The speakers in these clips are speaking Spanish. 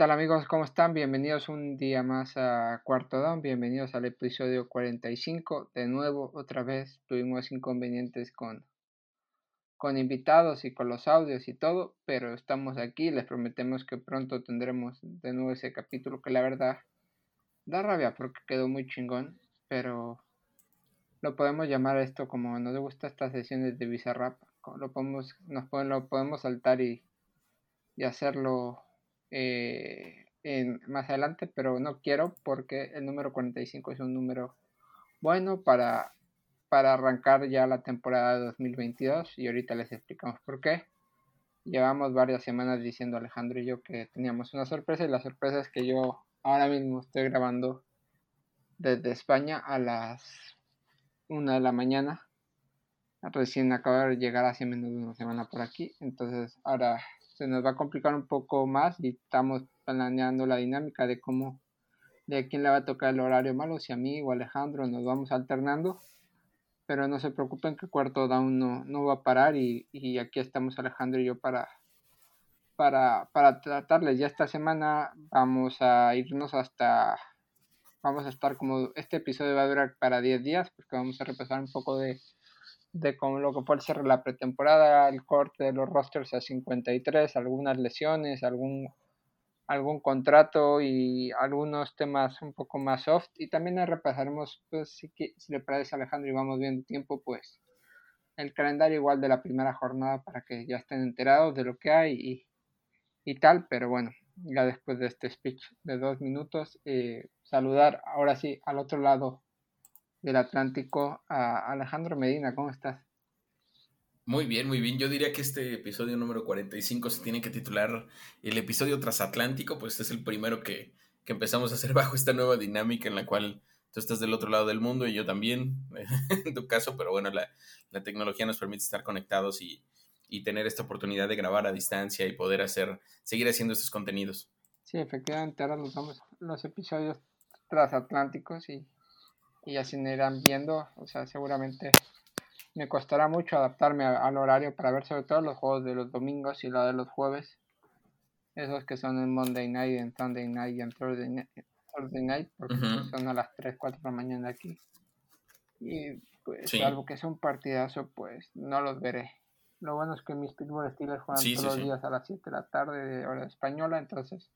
¿Qué tal amigos? ¿Cómo están? Bienvenidos un día más a Cuarto Down, bienvenidos al episodio 45. De nuevo, otra vez tuvimos inconvenientes con, con invitados y con los audios y todo, pero estamos aquí, les prometemos que pronto tendremos de nuevo ese capítulo que la verdad da rabia porque quedó muy chingón, pero lo podemos llamar esto como nos gusta estas sesiones de Bizarrap, lo podemos, nos lo podemos saltar y, y hacerlo eh, en, más adelante, pero no quiero porque el número 45 es un número bueno para, para arrancar ya la temporada de 2022 y ahorita les explicamos por qué. Llevamos varias semanas diciendo Alejandro y yo que teníamos una sorpresa y la sorpresa es que yo ahora mismo estoy grabando desde España a las 1 de la mañana. Recién acabo de llegar hace menos de una semana por aquí, entonces ahora se nos va a complicar un poco más y estamos planeando la dinámica de cómo, de quién le va a tocar el horario malo, si a mí o Alejandro, nos vamos alternando. Pero no se preocupen que Cuarto Down no, no va a parar y, aquí estamos Alejandro y yo para, para, para tratarles. Ya esta semana vamos a irnos hasta vamos a estar como este episodio va a durar para 10 días porque vamos a repasar un poco de de cómo lo que puede ser la pretemporada, el corte de los rosters a 53, algunas lesiones, algún, algún contrato y algunos temas un poco más soft. Y también repasaremos, pues, si, si le parece Alejandro y vamos viendo tiempo, pues el calendario igual de la primera jornada para que ya estén enterados de lo que hay y, y tal. Pero bueno, ya después de este speech de dos minutos, eh, saludar ahora sí al otro lado del Atlántico a Alejandro Medina. ¿Cómo estás? Muy bien, muy bien. Yo diría que este episodio número 45 se tiene que titular el episodio transatlántico, pues es el primero que, empezamos a hacer bajo esta nueva dinámica en la cual tú estás del otro lado del mundo y yo también, en tu caso, pero bueno, la, tecnología nos permite estar conectados y, tener esta oportunidad de grabar a distancia y poder hacer, seguir haciendo estos contenidos. Sí, efectivamente, ahora nos vamos los episodios transatlánticos y y así me irán viendo. O sea, seguramente me costará mucho adaptarme al horario para ver sobre todo los juegos de los domingos y la de los jueves. Esos que son en Monday Night, en Sunday Night y en Thursday Night, porque son a las 3, 4 de la mañana aquí. Y pues, algo que es un partidazo, pues no los veré. Lo bueno es que mis Pittsburgh Steelers juegan todos los días a las 7 de la tarde de hora española, entonces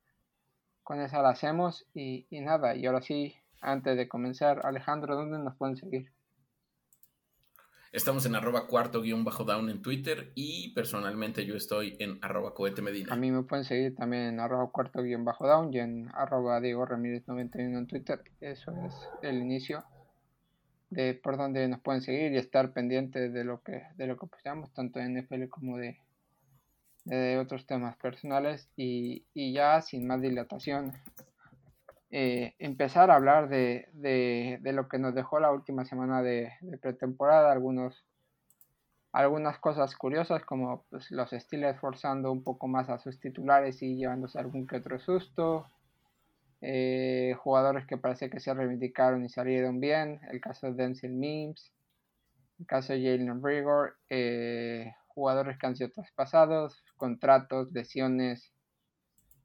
con eso la hacemos y, y nada, y ahora sí antes de comenzar, Alejandro, ¿dónde nos pueden seguir? Estamos en arroba cuarto guion bajo down en Twitter y personalmente yo estoy en arroba cohete medina. A mí me pueden seguir también en arroba cuarto guion bajo down y en arroba Diego Ramírez 91 en Twitter. Eso es el inicio de por donde nos pueden seguir y estar pendientes de lo que de lo que posteamos tanto en NFL como de, de otros temas personales y, y ya sin más dilatación eh, empezar a hablar de, de, lo que nos dejó la última semana de, pretemporada, algunos, algunas cosas curiosas como pues, los Steelers forzando un poco más a sus titulares y llevándose algún que otro susto, eh, jugadores que parece que se reivindicaron y salieron bien, el caso de Denzel Mims, el caso de Jalen Rigor, eh, jugadores que han sido traspasados, contratos, lesiones,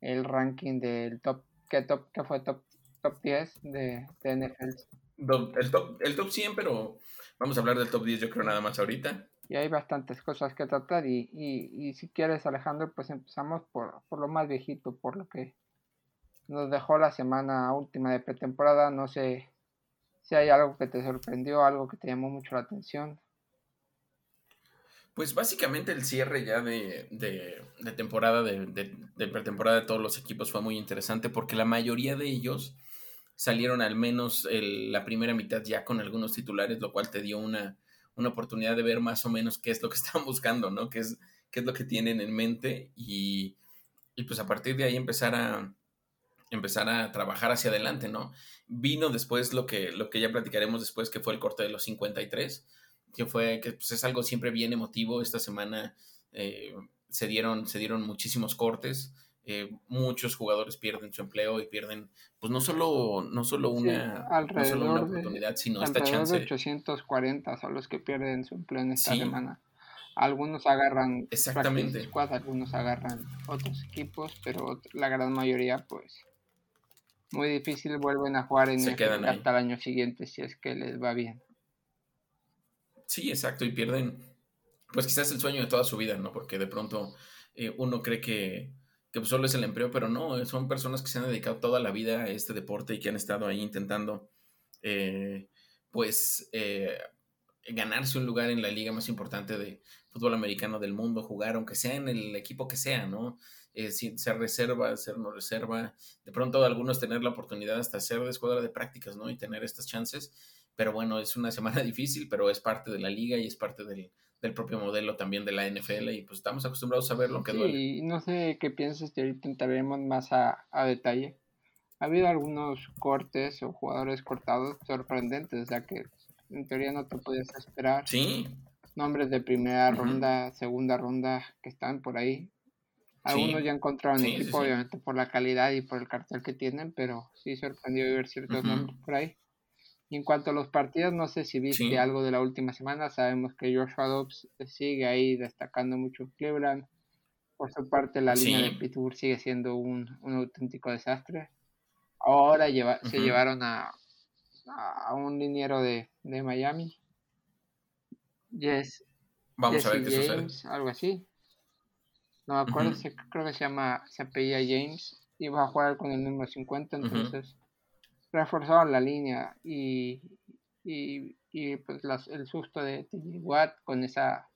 el ranking del top ¿Qué, top, fue top, top 10 de, de NFL? El top, el top 100, pero vamos a hablar del top 10 yo creo nada más ahorita. Y hay bastantes cosas que tratar y, y, y si quieres Alejandro, pues empezamos por, por, lo más viejito, por lo que nos dejó la semana última de pretemporada. No sé si hay algo que te sorprendió, algo que te llamó mucho la atención. Pues básicamente el cierre ya de, temporada, de, pretemporada de todos los equipos fue muy interesante porque la mayoría de ellos salieron al menos la primera mitad ya con algunos titulares, lo cual te dio una, oportunidad de ver más o menos qué es lo que están buscando, ¿no? Qué es, qué es lo que tienen en mente y, y pues a partir de ahí empezar a, empezar a trabajar hacia adelante, ¿no? Vino después lo que, lo que ya platicaremos después, que fue el corte de los 53 que fue, que pues, es algo siempre bien emotivo. Esta semana eh, se, dieron, se dieron muchísimos cortes. Eh, muchos jugadores pierden su empleo y pierden, pues no solo, no solo una, oportunidad, sino esta chance. De 840 son los que pierden su empleo en esta semana. Algunos agarran Exactamente. Squad, algunos agarran otros equipos, pero la gran mayoría, pues, muy difícil vuelven a jugar en el, hasta el año siguiente si es que les va bien. Sí, exacto, y pierden, pues quizás el sueño de toda su vida, ¿no? Porque de pronto eh, uno cree que, que solo es el empleo, pero no, son personas que se han dedicado toda la vida a este deporte y que han estado ahí intentando, eh, pues, eh, ganarse un lugar en la liga más importante de fútbol americano del mundo, jugar, aunque sea en el equipo que sea, ¿no? Eh, ser reserva, ser no reserva, de pronto algunos tener la oportunidad hasta ser de escuadra de prácticas, ¿no? Y tener estas chances, pero bueno, es una semana difícil, pero es parte de la liga y es parte del, propio modelo también de la NFL y pues estamos acostumbrados a ver lo que duele. Sí, no sé qué piensas que ahorita entraremos más a, a detalle. Ha habido algunos cortes o jugadores cortados sorprendentes, ya que en teoría no te podías esperar. Sí. Nombres de primera ronda, segunda ronda que están por ahí. Algunos ya encontraron equipo, obviamente por la calidad y por el cartel que tienen, pero sí sorprendió ver ciertos nombres por ahí. Y en cuanto a los partidos, no sé si viste algo de la última semana. Sabemos que Joshua Dobbs sigue ahí destacando mucho en Cleveland. Por su parte, la línea de Pittsburgh sigue siendo un, auténtico desastre. Ahora se llevaron a, a un liniero de, de Miami. Yes. Vamos a ver qué James, Algo así. No me acuerdo, creo que se llama, se apellía James. Y va a jugar con el número 50, entonces reforzaron la línea y, y, y pues el susto de TJ Watt con esa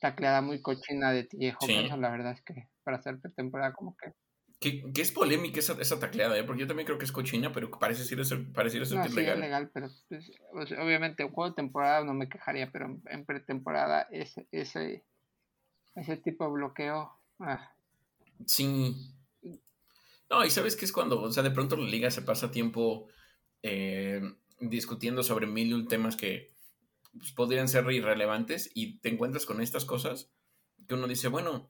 tacleada muy cochina de TJ Hawkinson, la verdad es que para hacer pretemporada como que que, es polémica esa, esa tacleada, ¿eh? porque yo también creo que es cochina, pero parece ser, parece ser no, sí, legal. Es legal, pero pues, obviamente en juego de temporada no me quejaría, pero en, pretemporada ese, ese, ese tipo de bloqueo. Ah. Sí. No, y sabes que es cuando, o sea, de pronto la liga se pasa tiempo eh, discutiendo sobre mil y temas que pues, podrían ser irrelevantes y te encuentras con estas cosas que uno dice, bueno,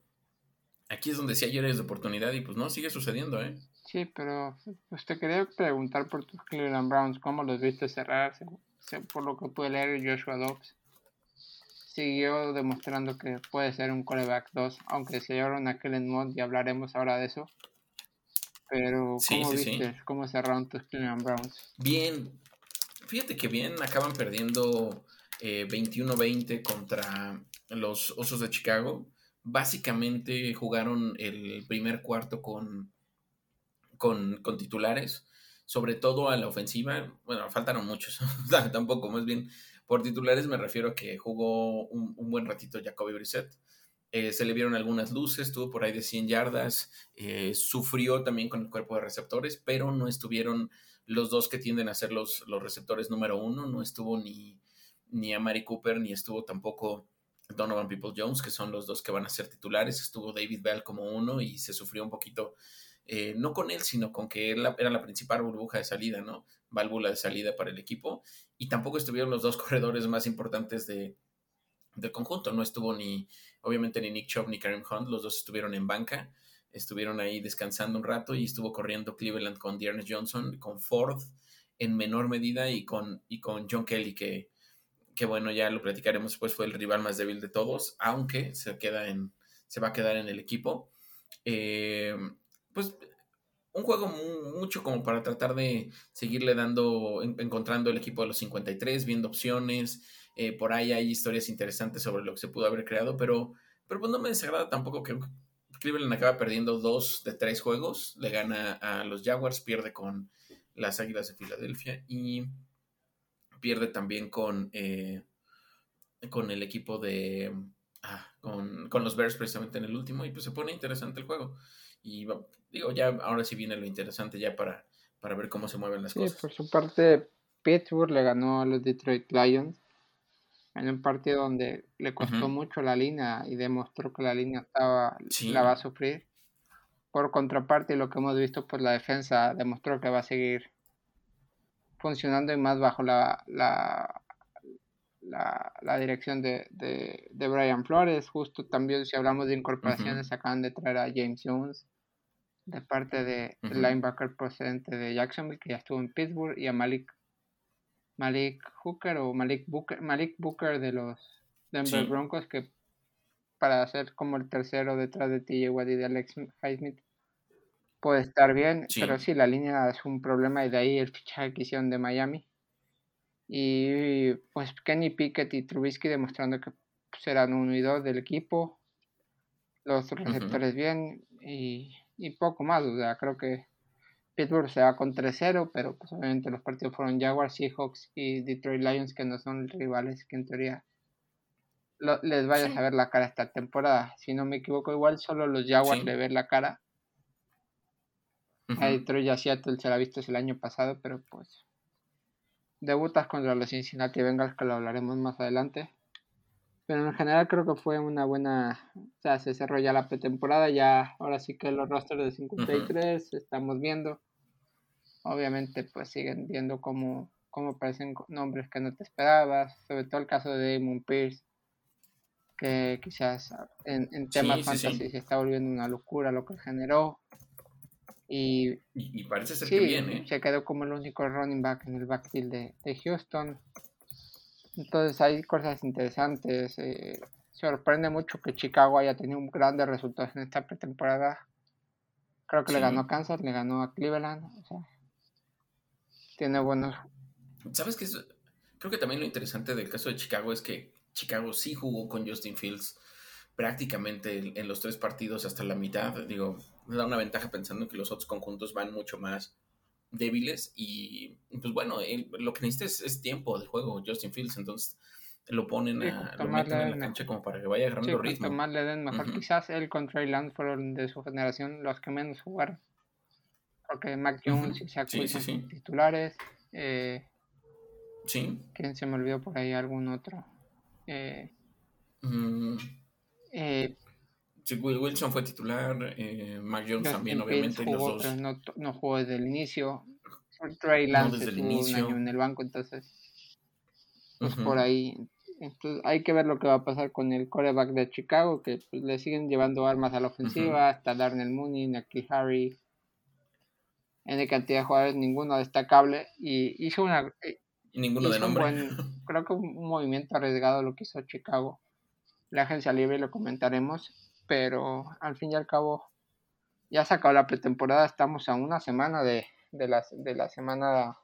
aquí es donde sí hay áreas de oportunidad y pues no, sigue sucediendo, ¿eh? Sí, pero pues te quería preguntar por tus Cleveland Browns, ¿cómo los viste cerrar? Por lo que pude leer, Joshua Dobbs siguió demostrando que puede ser un coreback 2, aunque se llevaron a Kellen Mond y hablaremos ahora de eso. Pero, ¿cómo viste? ¿Cómo cerraron tus Cleveland Browns? Bien, fíjate que bien, acaban perdiendo 21-20 eh, contra los Osos de Chicago básicamente jugaron el primer cuarto con, con, titulares, sobre todo a la ofensiva. Bueno, faltaron muchos, tampoco, más bien por titulares me refiero a que jugó un, buen ratito Jacoby Brissett. Eh, se le vieron algunas luces, estuvo por ahí de 100 yardas, eh, sufrió también con el cuerpo de receptores, pero no estuvieron los dos que tienden a ser los, los receptores número uno, no estuvo ni, ni a Mari Cooper, ni estuvo tampoco Donovan People Jones, que son los dos que van a ser titulares. Estuvo David Bell como uno y se sufrió un poquito, eh, no con él, sino con que él era la principal burbuja de salida, ¿no? Válvula de salida para el equipo. Y tampoco estuvieron los dos corredores más importantes de, del conjunto. No estuvo ni, obviamente, ni Nick Chubb ni Karim Hunt. Los dos estuvieron en banca. Estuvieron ahí descansando un rato y estuvo corriendo Cleveland con Dearness Johnson, con Ford en menor medida y con, y con John Kelly, que que bueno, ya lo platicaremos después, fue el rival más débil de todos, aunque se, queda en, se va a quedar en el equipo. Eh, pues un juego mucho como para tratar de seguirle dando, encontrando el equipo de los 53, viendo opciones. Eh, por ahí hay historias interesantes sobre lo que se pudo haber creado, pero, pero pues no me desagrada tampoco que Cleveland acaba perdiendo dos de tres juegos. Le gana a los Jaguars, pierde con las Águilas de Filadelfia y pierde también con, eh, con el equipo de... Ah, con, los Bears precisamente en el último y pues se pone interesante el juego. Y digo, ya ahora sí viene lo interesante ya para, para ver cómo se mueven las cosas. Por su parte, Pittsburgh le ganó a los Detroit Lions en un partido donde le costó mucho la línea y demostró que la línea estaba la va a sufrir. Por contraparte, lo que hemos visto, pues la defensa demostró que va a seguir funcionando y más bajo la, la, la, dirección de, de, de, Brian Flores. Justo también si hablamos de incorporaciones, acaban de traer a James Jones de parte de linebacker procedente de Jacksonville, que ya estuvo en Pittsburgh, y a Malik Malik Hooker o Malik Booker, Malik Booker de los Denver Broncos, que para ser como el tercero detrás de TJ Watt y de Alex Highsmith puede estar bien, pero sí, la línea es un problema y de ahí el fichaje que hicieron de Miami. Y pues Kenny Pickett y Trubisky demostrando que serán uno y dos del equipo. Los receptores bien y, y, poco más. O sea, creo que Pittsburgh se va con 3-0, pero pues obviamente los partidos fueron Jaguars, Seahawks y Detroit Lions, que no son rivales que en teoría les vayas a ver la cara esta temporada. Si no me equivoco, igual solo los Jaguars le ven la cara a Detroit y a Seattle se la ha visto el año pasado, pero pues debutas contra los Cincinnati Bengals, que lo hablaremos más adelante. Pero en general creo que fue una buena, o sea, se cerró ya la pretemporada, ya ahora sí que los rosters de 53 estamos viendo. Obviamente pues siguen viendo cómo, cómo aparecen nombres que no te esperabas, sobre todo el caso de Damon Pierce, que quizás en, temas fantasy se está volviendo una locura lo que generó. Y, parece ser que bien, ¿eh? Se quedó como el único running back en el backfield de, de Houston. Entonces hay cosas interesantes. Eh, sorprende mucho que Chicago haya tenido grandes resultados en esta pretemporada. Creo que le ganó a Kansas, le ganó a Cleveland. O sea, tiene buenos. ¿Sabes qué? Creo que también lo interesante del caso de Chicago es que Chicago sí jugó con Justin Fields prácticamente en los tres partidos hasta la mitad. Digo, da una ventaja pensando que los otros conjuntos van mucho más débiles y pues bueno, lo que necesita es, tiempo de juego Justin Fields, entonces lo ponen a, lo meten en la cancha como para que vaya agarrando sí, ritmo. Más le den mejor. Quizás él contra Irland fueron de su generación los que menos jugaron. Porque Mac Jones y Zach Wilson titulares. Eh, sí. ¿Quién se me olvidó por ahí? ¿Algún otro? Eh, mm. Eh, Will Wilson fue titular, eh, Mark Jones también, obviamente. Jugó, los dos. no, no, jugó desde el inicio. Trey Lance no desde el inicio. un año en el banco, entonces, pues por ahí. Entonces, hay que ver lo que va a pasar con el coreback de Chicago, que pues, le siguen llevando armas a la ofensiva, hasta Darnell Mooney, Nakil Harry, en cantidad de jugadores, ninguno destacable, y hizo una... Y ninguno de nombre. buen, creo que un movimiento arriesgado lo que hizo Chicago la agencia libre, lo comentaremos, pero al fin y al cabo ya se acabó la pretemporada, estamos a una semana de, de, la, de la semana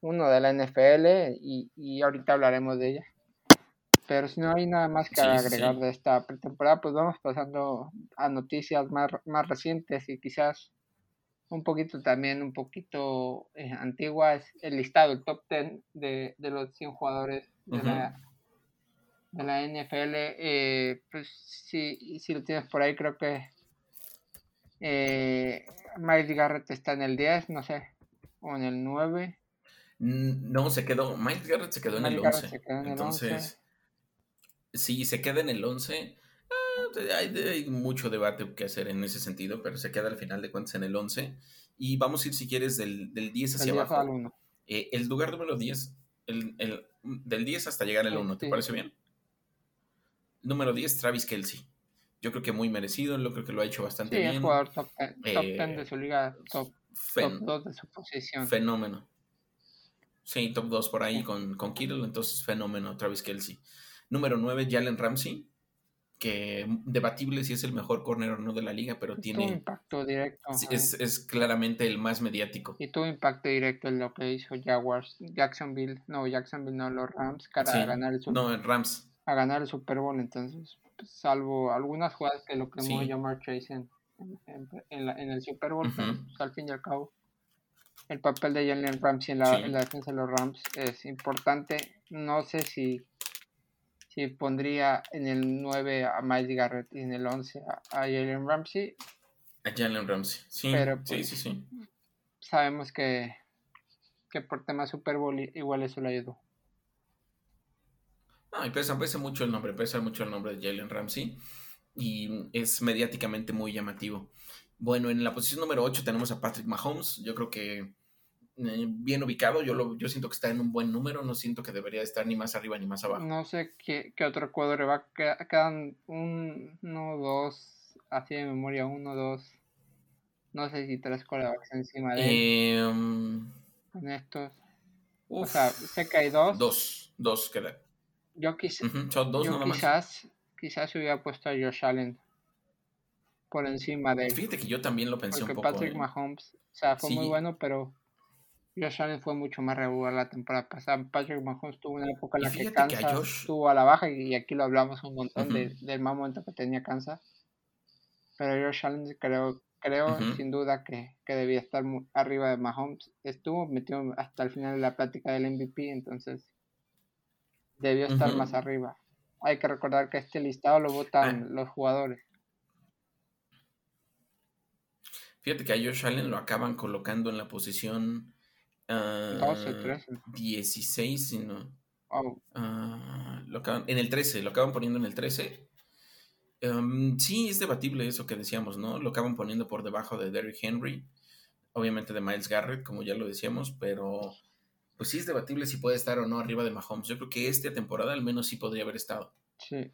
1 de la NFL y, y, ahorita hablaremos de ella. Pero si no hay nada más que agregar de esta pretemporada, pues vamos pasando a noticias más, más recientes y quizás un poquito también, un poquito eh, antiguas, el listado, el top 10 de, de los 100 jugadores de la de la NFL, eh, pues si, si lo tienes por ahí, creo que eh, Miles Garrett está en el 10, no sé, o en el 9. No, se quedó, Miles Garrett se quedó en el 11. Entonces, si se queda en el 11, ah, hay, mucho debate que hacer en ese sentido, pero se queda al final de cuentas en el 11. Y vamos a ir, si quieres, del, del 10 hacia abajo. Eh, el lugar número 10, el, el, del 10 hasta llegar al 1, ¿te parece bien? Número 10, Travis Kelsey. Yo creo que muy merecido, yo creo que lo ha hecho bastante bien. Sí, es jugador top 10, de eh, su liga, top, 2 de su posición. Fenómeno. Sí, top 2 por ahí con, con Kittle, entonces fenómeno, Travis Kelsey. Número 9, Jalen Ramsey, que debatible si es el mejor corner o no de la liga, pero tiene... impacto directo. Es, es, claramente el más mediático. Y tuvo impacto directo en lo que hizo Jaguars, Jacksonville, no, Jacksonville no, los Rams, para ganar el Super No, Rams a ganar el Super Bowl. Entonces, pues, salvo algunas jugadas que lo quemó sí. Jamar Chase en, en, el Super Bowl, pues, al fin y al cabo, el papel de Jalen Ramsey en la, en la defensa de los Rams es importante. No sé si si pondría en el 9 a Miles Garrett y en el 11 a, Jalen Ramsey. A Jalen Ramsey, sí. Pero sí, pues, sí, sí. Sabemos que, que por tema Super Bowl igual eso le ayudó. No, y pesa, mucho el nombre, pesa mucho el nombre de Jalen Ramsey y es mediáticamente muy llamativo. Bueno, en la posición número 8 tenemos a Patrick Mahomes. Yo creo que bien ubicado. Yo, lo, yo siento que está en un buen número. No siento que debería estar ni más arriba ni más abajo. No sé qué, qué otro cuadro va. Quedan uno, dos, así de memoria, uno, dos. No sé si tres corebacks encima de eh, Con estos. o sea, sé que hay dos. Dos, dos quedan. Yo, quizás, dos yo quizás quizás se hubiera puesto a Josh Allen por encima de Fíjate que yo también lo pensé porque un poco. Patrick ¿eh? Mahomes, o sea, fue muy bueno, pero Josh Allen fue mucho más regular la temporada pasada. Patrick Mahomes tuvo una época en la que fíjate que a Kansas Josh- estuvo a la baja y aquí lo hablamos un montón de- del mal momento que tenía Kansas. Pero Josh Allen creo, creo sin duda que, que debía estar arriba de Mahomes. Estuvo metido hasta el final de la plática del MVP, entonces debió estar más arriba. Hay que recordar que este listado lo votan Ah. los jugadores. Fíjate que a Josh Allen lo acaban colocando en la posición ah, 12, 13. 16, si no. Oh, ah, lo acaban- en el 13, lo acaban poniendo en el 13. Em, sí, es debatible eso que decíamos, ¿no? Lo acaban poniendo por debajo de Derrick Henry, obviamente de Miles Garrett, como ya lo decíamos, pero pues sí es debatible si puede estar o no arriba de Mahomes. Yo creo que esta temporada al menos sí podría haber estado. sí.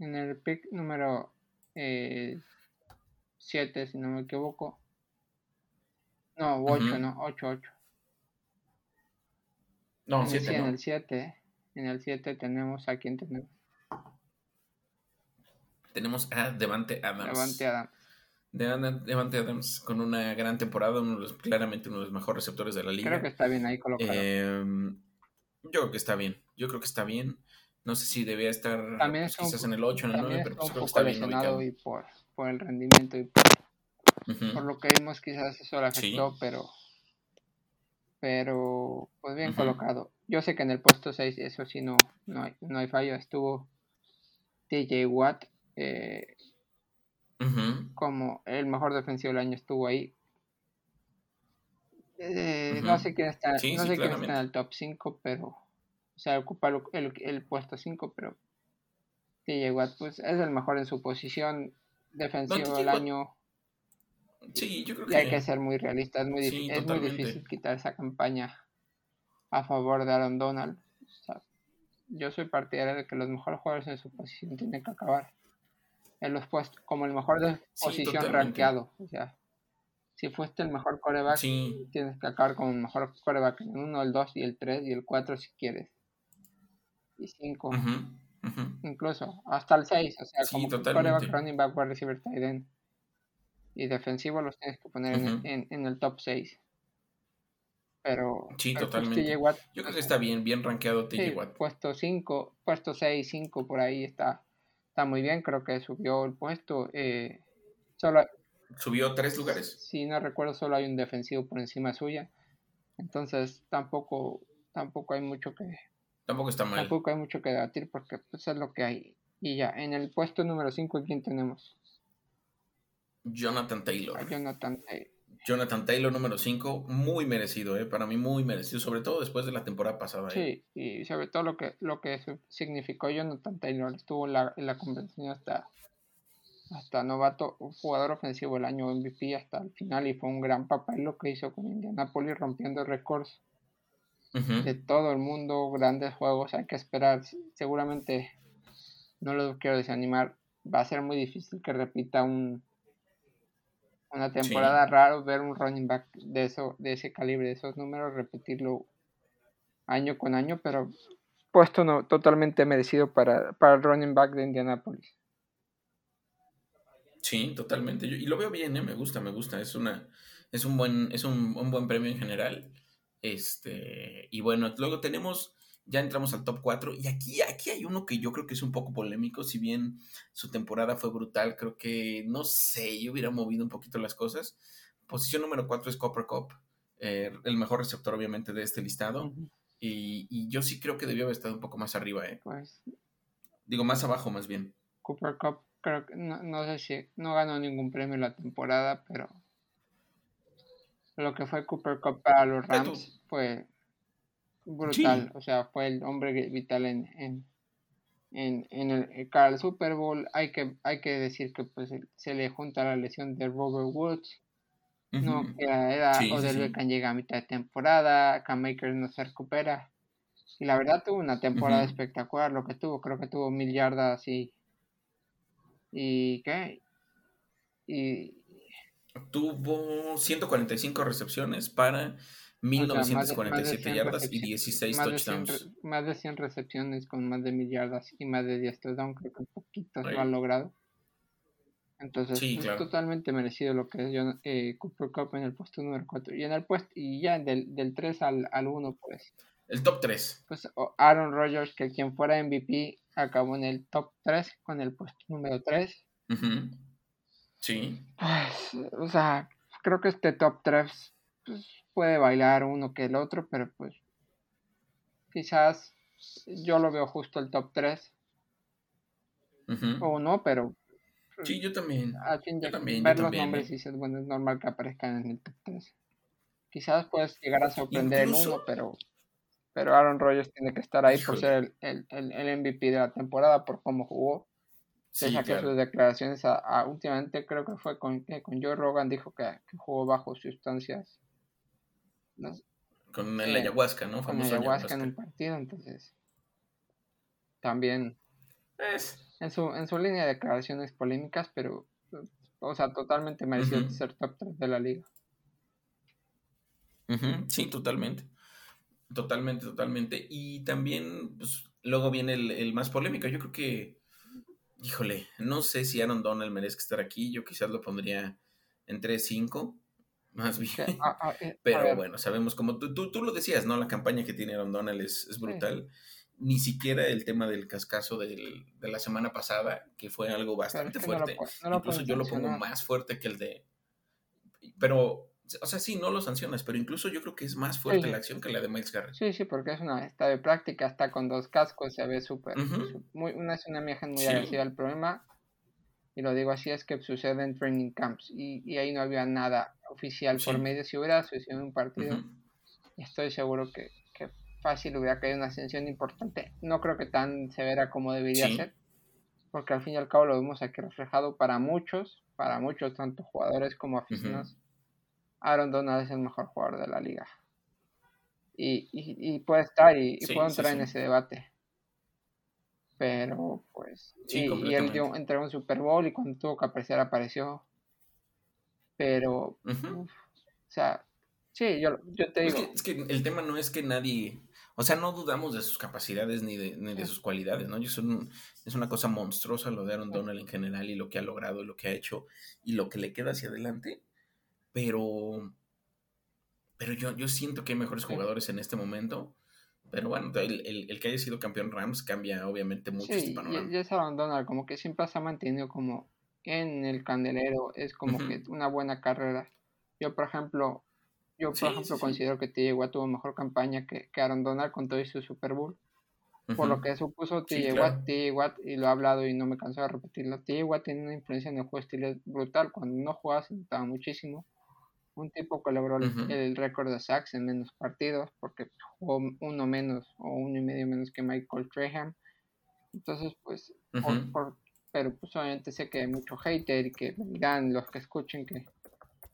En el pick número 7, si no me equivoco. No, 8, Ujú. no, 8, 8. No, en, el, 7 sí, en el 7. En el 7 tenemos a quién tenemos. Tenemos a Devante Adams. Levante Adams. Devante Devante Adams con una gran temporada, uno de los- claramente uno de los mejores receptores de la liga. Creo que está bien ahí colocado. Em, yo creo que está bien. Yo creo que está bien. No sé si debía estar También un quizás po- en el 8 o en el También 9, pero pues un creo que está bien ubicado. y por, por el rendimiento y por, Ujú. por lo que vimos quizás eso le Sí. afectó, pero pero pues bien colocado. Yo sé que en el puesto 6 eso sí no, no, hay, no hay fallo. Estuvo TJ Watt eh, como el mejor defensivo del año estuvo ahí. Eh, No sé quién está, Sí, no sí, sé quién está en el top 5, pero o sea, ocupa el, el- el puesto 5, pero TJ Watt pues es el mejor en su posición defensivo TJ del año Sí, yo creo y hay que que ser muy realista, es muy, Sí, es muy difícil quitar esa campaña a favor de Aaron Donald. O sea, yo soy partidario de que los mejores jugadores en su posición tienen que acabar en los puestos como el mejor de Sí, posición totalmente. rankeado. O sea, si fuiste el mejor coreback, sí, tienes que acabar con el mejor coreback en 1, el 2 y el 3 y el 4 si quieres. Y 5, ujú, ujú. incluso hasta el 6. O sea, Sí, como totalmente. coreback, running back, wide receiver, tight end y defensivo los tienes que poner en, Ujú. en- en el top 6. Pero, Sí, pero pues totalmente. TJ Watt, Yo creo que está bien, bien rankeado TJ sí, Watt. puesto 5, puesto 6, 5 por ahí está, está muy bien. Creo que subió el puesto. Eh, solo, Subió tres lugares. si no recuerdo, solo hay un defensivo por encima suya. Entonces tampoco, tampoco hay mucho que, Tampoco está mal. tampoco hay mucho que debatir porque pues, es lo que hay. Y ya, en el puesto número 5, ¿quién tenemos? Jonathan Taylor. A Jonathan Taylor. Jonathan Taylor número 5, muy merecido, ¿eh? para mí muy merecido, sobre todo después de la temporada pasada. ¿eh? Sí, y sobre todo lo que lo que significó Jonathan Taylor. Estuvo en la, en la convención hasta, hasta novato, jugador ofensivo del año MVP hasta el final y fue un gran papel lo que hizo con Indianapolis rompiendo récords de todo el mundo, grandes juegos, hay que esperar. Seguramente, no lo quiero desanimar, va a ser muy difícil que repita un una temporada raro ver un running back de eso de ese calibre, de esos números, repetirlo año con año, pero puesto no totalmente merecido para, para el running back de Indianapolis. Sí, totalmente. Yo- y lo veo bien, ¿eh? me gusta, me gusta. Es una, es un buen, es un, un buen premio en general. Este, y bueno, luego tenemos, ya entramos al top 4. Y aquí, aquí hay uno que yo creo que es un poco polémico. Si bien su temporada fue brutal, creo que, no sé, yo hubiera movido un poquito las cosas. Posición número 4 es Copper Cup. eh, el mejor receptor, obviamente, de este listado. Y, y yo sí creo que debió haber estado un poco más arriba, ¿eh? Pues Digo, más abajo, más bien. Cooper Cup, creo que no, no sé si no ganó ningún premio en la temporada, pero lo que fue Cooper Cup para los Rams fue brutal. Sí. O sea, fue el hombre vital en, en, en, en el eh, cara al Super Bowl. Hay que, hay que decir que pues se le junta la lesión de Robert Woods. No, Ujú. era, Sí, Odell sí. Beckham llega a mitad de temporada, Cam no se recupera. Y la verdad tuvo una temporada espectacular lo que tuvo. Creo que tuvo mil yardas y. ¿Y qué? Y. Tuvo 145 recepciones para 1947 yardas y 16 touchdowns. más de 100 recepciones con más de mil yardas y más de 10 touchdowns, creo que un poquito lo han logrado. Entonces, es totalmente merecido lo que es John, eh, Cooper Cup en el puesto número 4. Y en el puesto, y ya del, del 3 al, al 1, pues. El top 3. Pues Aaron Rodgers, que quien fuera MVP, acabó en el top 3 con el puesto número 3. Sí. Pues, o sea, creo que este top 3 pues, puede bailar uno que el otro, pero pues quizás yo lo veo justo el top 3. O no, pero Sí, yo también. Al fin de ver los nombres y dices, bueno, es normal que aparezcan en el top 3. Quizás puedes llegar a sorprender el uno, pero, pero Aaron Rodgers tiene que estar ahí por ser el, el, el, MVP de la temporada, por cómo jugó. Sí, sus declaraciones a, últimamente creo que fue con, con Joe Rogan, dijo que, jugó bajo sustancias. Con el ayahuasca, ¿no? Con el ayahuasca, en un partido, entonces. También. Es en su, en su línea de declaraciones polémicas, pero, o sea, totalmente merecido ser top 3 de la liga. Sí, totalmente. Totalmente, totalmente. Y también, pues, luego viene el, más polémico. Yo creo que, híjole, no sé si Aaron Donald merezca estar aquí. Yo quizás lo pondría entre 5, más bien. Ah, ah, eh, pero bueno, sabemos como tú, tú, tú, lo decías, ¿no? La campaña que tiene Aaron Donald es, es brutal ni siquiera el tema del cascazo de la semana pasada, que fue algo bastante fuerte. Incluso yo lo pongo más fuerte que el de... Pero, o sea, sí, no lo sancionas, pero incluso yo creo que es más fuerte la acción que la de Miles Garrett. Sí, sí, porque es una está de práctica, está con dos cascos, se ve súper... muy una, es una imagen muy agresiva. El problema, y lo digo así, es que sucede en training camps y, y ahí no había nada oficial por medio. Si hubiera sucedido un partido, estoy seguro que fácil hubiera caído una ascensión importante. No creo que tan severa como debería ser, porque al fin y al cabo lo vemos aquí reflejado para muchos, para muchos, tanto jugadores como aficionados. Aaron Donald es el mejor jugador de la liga. Y, puede estar y, puede entrar en ese debate. Pero pues. y, él dio, entregó un Super Bowl y cuando tuvo que aparecer apareció. Pero. o sea, sí, yo, yo te digo. es que el tema no es que nadie o sea, no dudamos de sus capacidades ni de, ni de sus cualidades, ¿no? es una cosa monstruosa lo de Aaron Donald en general y lo que ha logrado y lo que ha hecho y lo que le queda hacia adelante. Pero, pero yo, yo siento que hay mejores jugadores en este momento. Pero bueno, el, que haya sido campeón Rams cambia obviamente mucho este panorama. Y, es Aaron Donald, como que siempre se ha mantenido como en el candelero, es como que una buena carrera. Yo, por ejemplo, yo, por ejemplo, considero que TJ tuvo mejor campaña que, que Aaron Donald con todo y su Super Bowl. Por lo que supuso TJ Watt, Watt, y lo he hablado y no me canso de repetirlo, TJ Watt tiene una influencia en el juego estilo brutal. Cuando no jugaba se notaba muchísimo. Un tipo que logró el, récord de sacks en menos partidos, porque jugó uno menos o uno y medio menos que Michael Treham. Entonces, pues, pero pues obviamente sé que hay mucho hater y que dirán los que escuchen que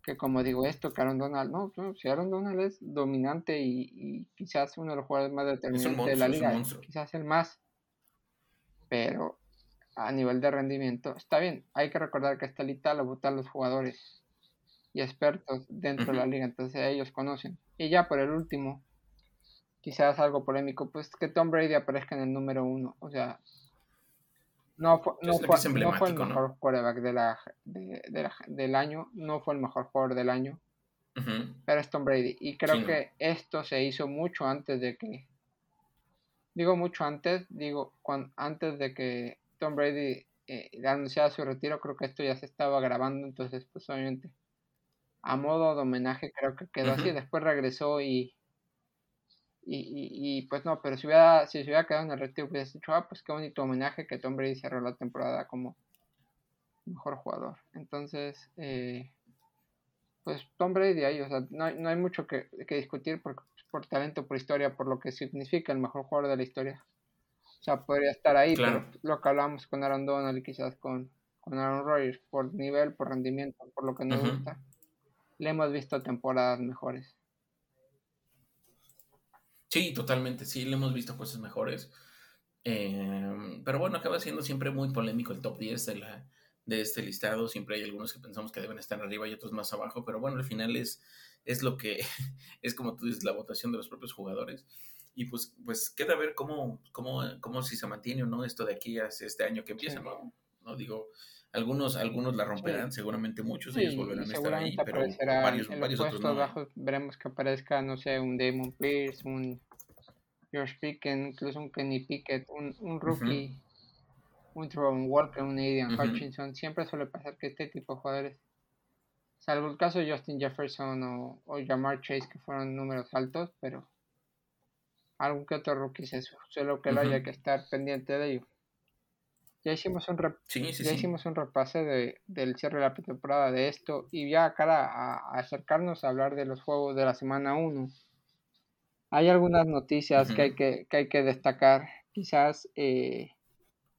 que como digo esto, que Aaron Donald, no, si Aaron Donald es dominante y, quizás uno de los jugadores más determinantes de la liga, quizás el más, pero a nivel de rendimiento, está bien, hay que recordar que esta lista lo votan los jugadores y expertos dentro de la liga, entonces ellos conocen. Y ya por el último, quizás algo polémico, pues que Tom Brady aparezca en el número uno, o sea, no fue, no fue, el mejor quarterback de la, del año, no fue el mejor jugador del año, pero es Tom Brady. Y creo que esto se hizo mucho antes de que, digo mucho antes, digo cuando, antes de que Tom Brady eh, anunciara su retiro, creo que esto ya se estaba grabando, entonces pues obviamente a modo de homenaje creo que quedó así, después regresó y y, y, pues no, pero si, hubiera, si se hubiera quedado en el retiro, hubiera dicho, ah, pues qué bonito homenaje que Tom Brady cerró la temporada como mejor jugador. Entonces, eh, pues Tom Brady ahí, o sea, no hay, no hay mucho que, discutir por, por talento, por historia, por lo que significa el mejor jugador de la historia. O sea, podría estar ahí, pero lo que hablamos con Aaron Donald y quizás con, con Aaron Rodgers, por nivel, por rendimiento, por lo que nos gusta, le hemos visto temporadas mejores. Sí, totalmente, sí, le hemos visto cosas mejores. Em, pero bueno, acaba siendo siempre muy polémico el top 10 de, la, de este listado. Siempre hay algunos que pensamos que deben estar arriba y otros más abajo. Pero bueno, al final es, es lo que, es como tú dices, la votación de los propios jugadores. Y pues, pues queda ver cómo, cómo, cómo si se mantiene o no esto de aquí a este año que empieza, ¿no? No digo, algunos, algunos la romperán, seguramente muchos de ellos volverán a estar ahí, pero varios, varios otros no. veremos que aparezca, no sé, un Damon Pierce, un George Pickens, incluso un Kenny Pickett, un, un rookie, un Tron Walker, un Adrian Hutchinson. Siempre suele pasar que este tipo de jugadores, salvo el caso de Justin Jefferson o, o Jamar Chase, que fueron números altos, pero algún que otro rookie eso, solo que lo haya que estar pendiente de ello. Ya hicimos un, ya hicimos un repase de, del cierre de la temporada de esto y ya cara a, acercarnos a hablar de los juegos de la semana 1. Hay algunas noticias que, hay que, que hay que destacar. Quizás eh,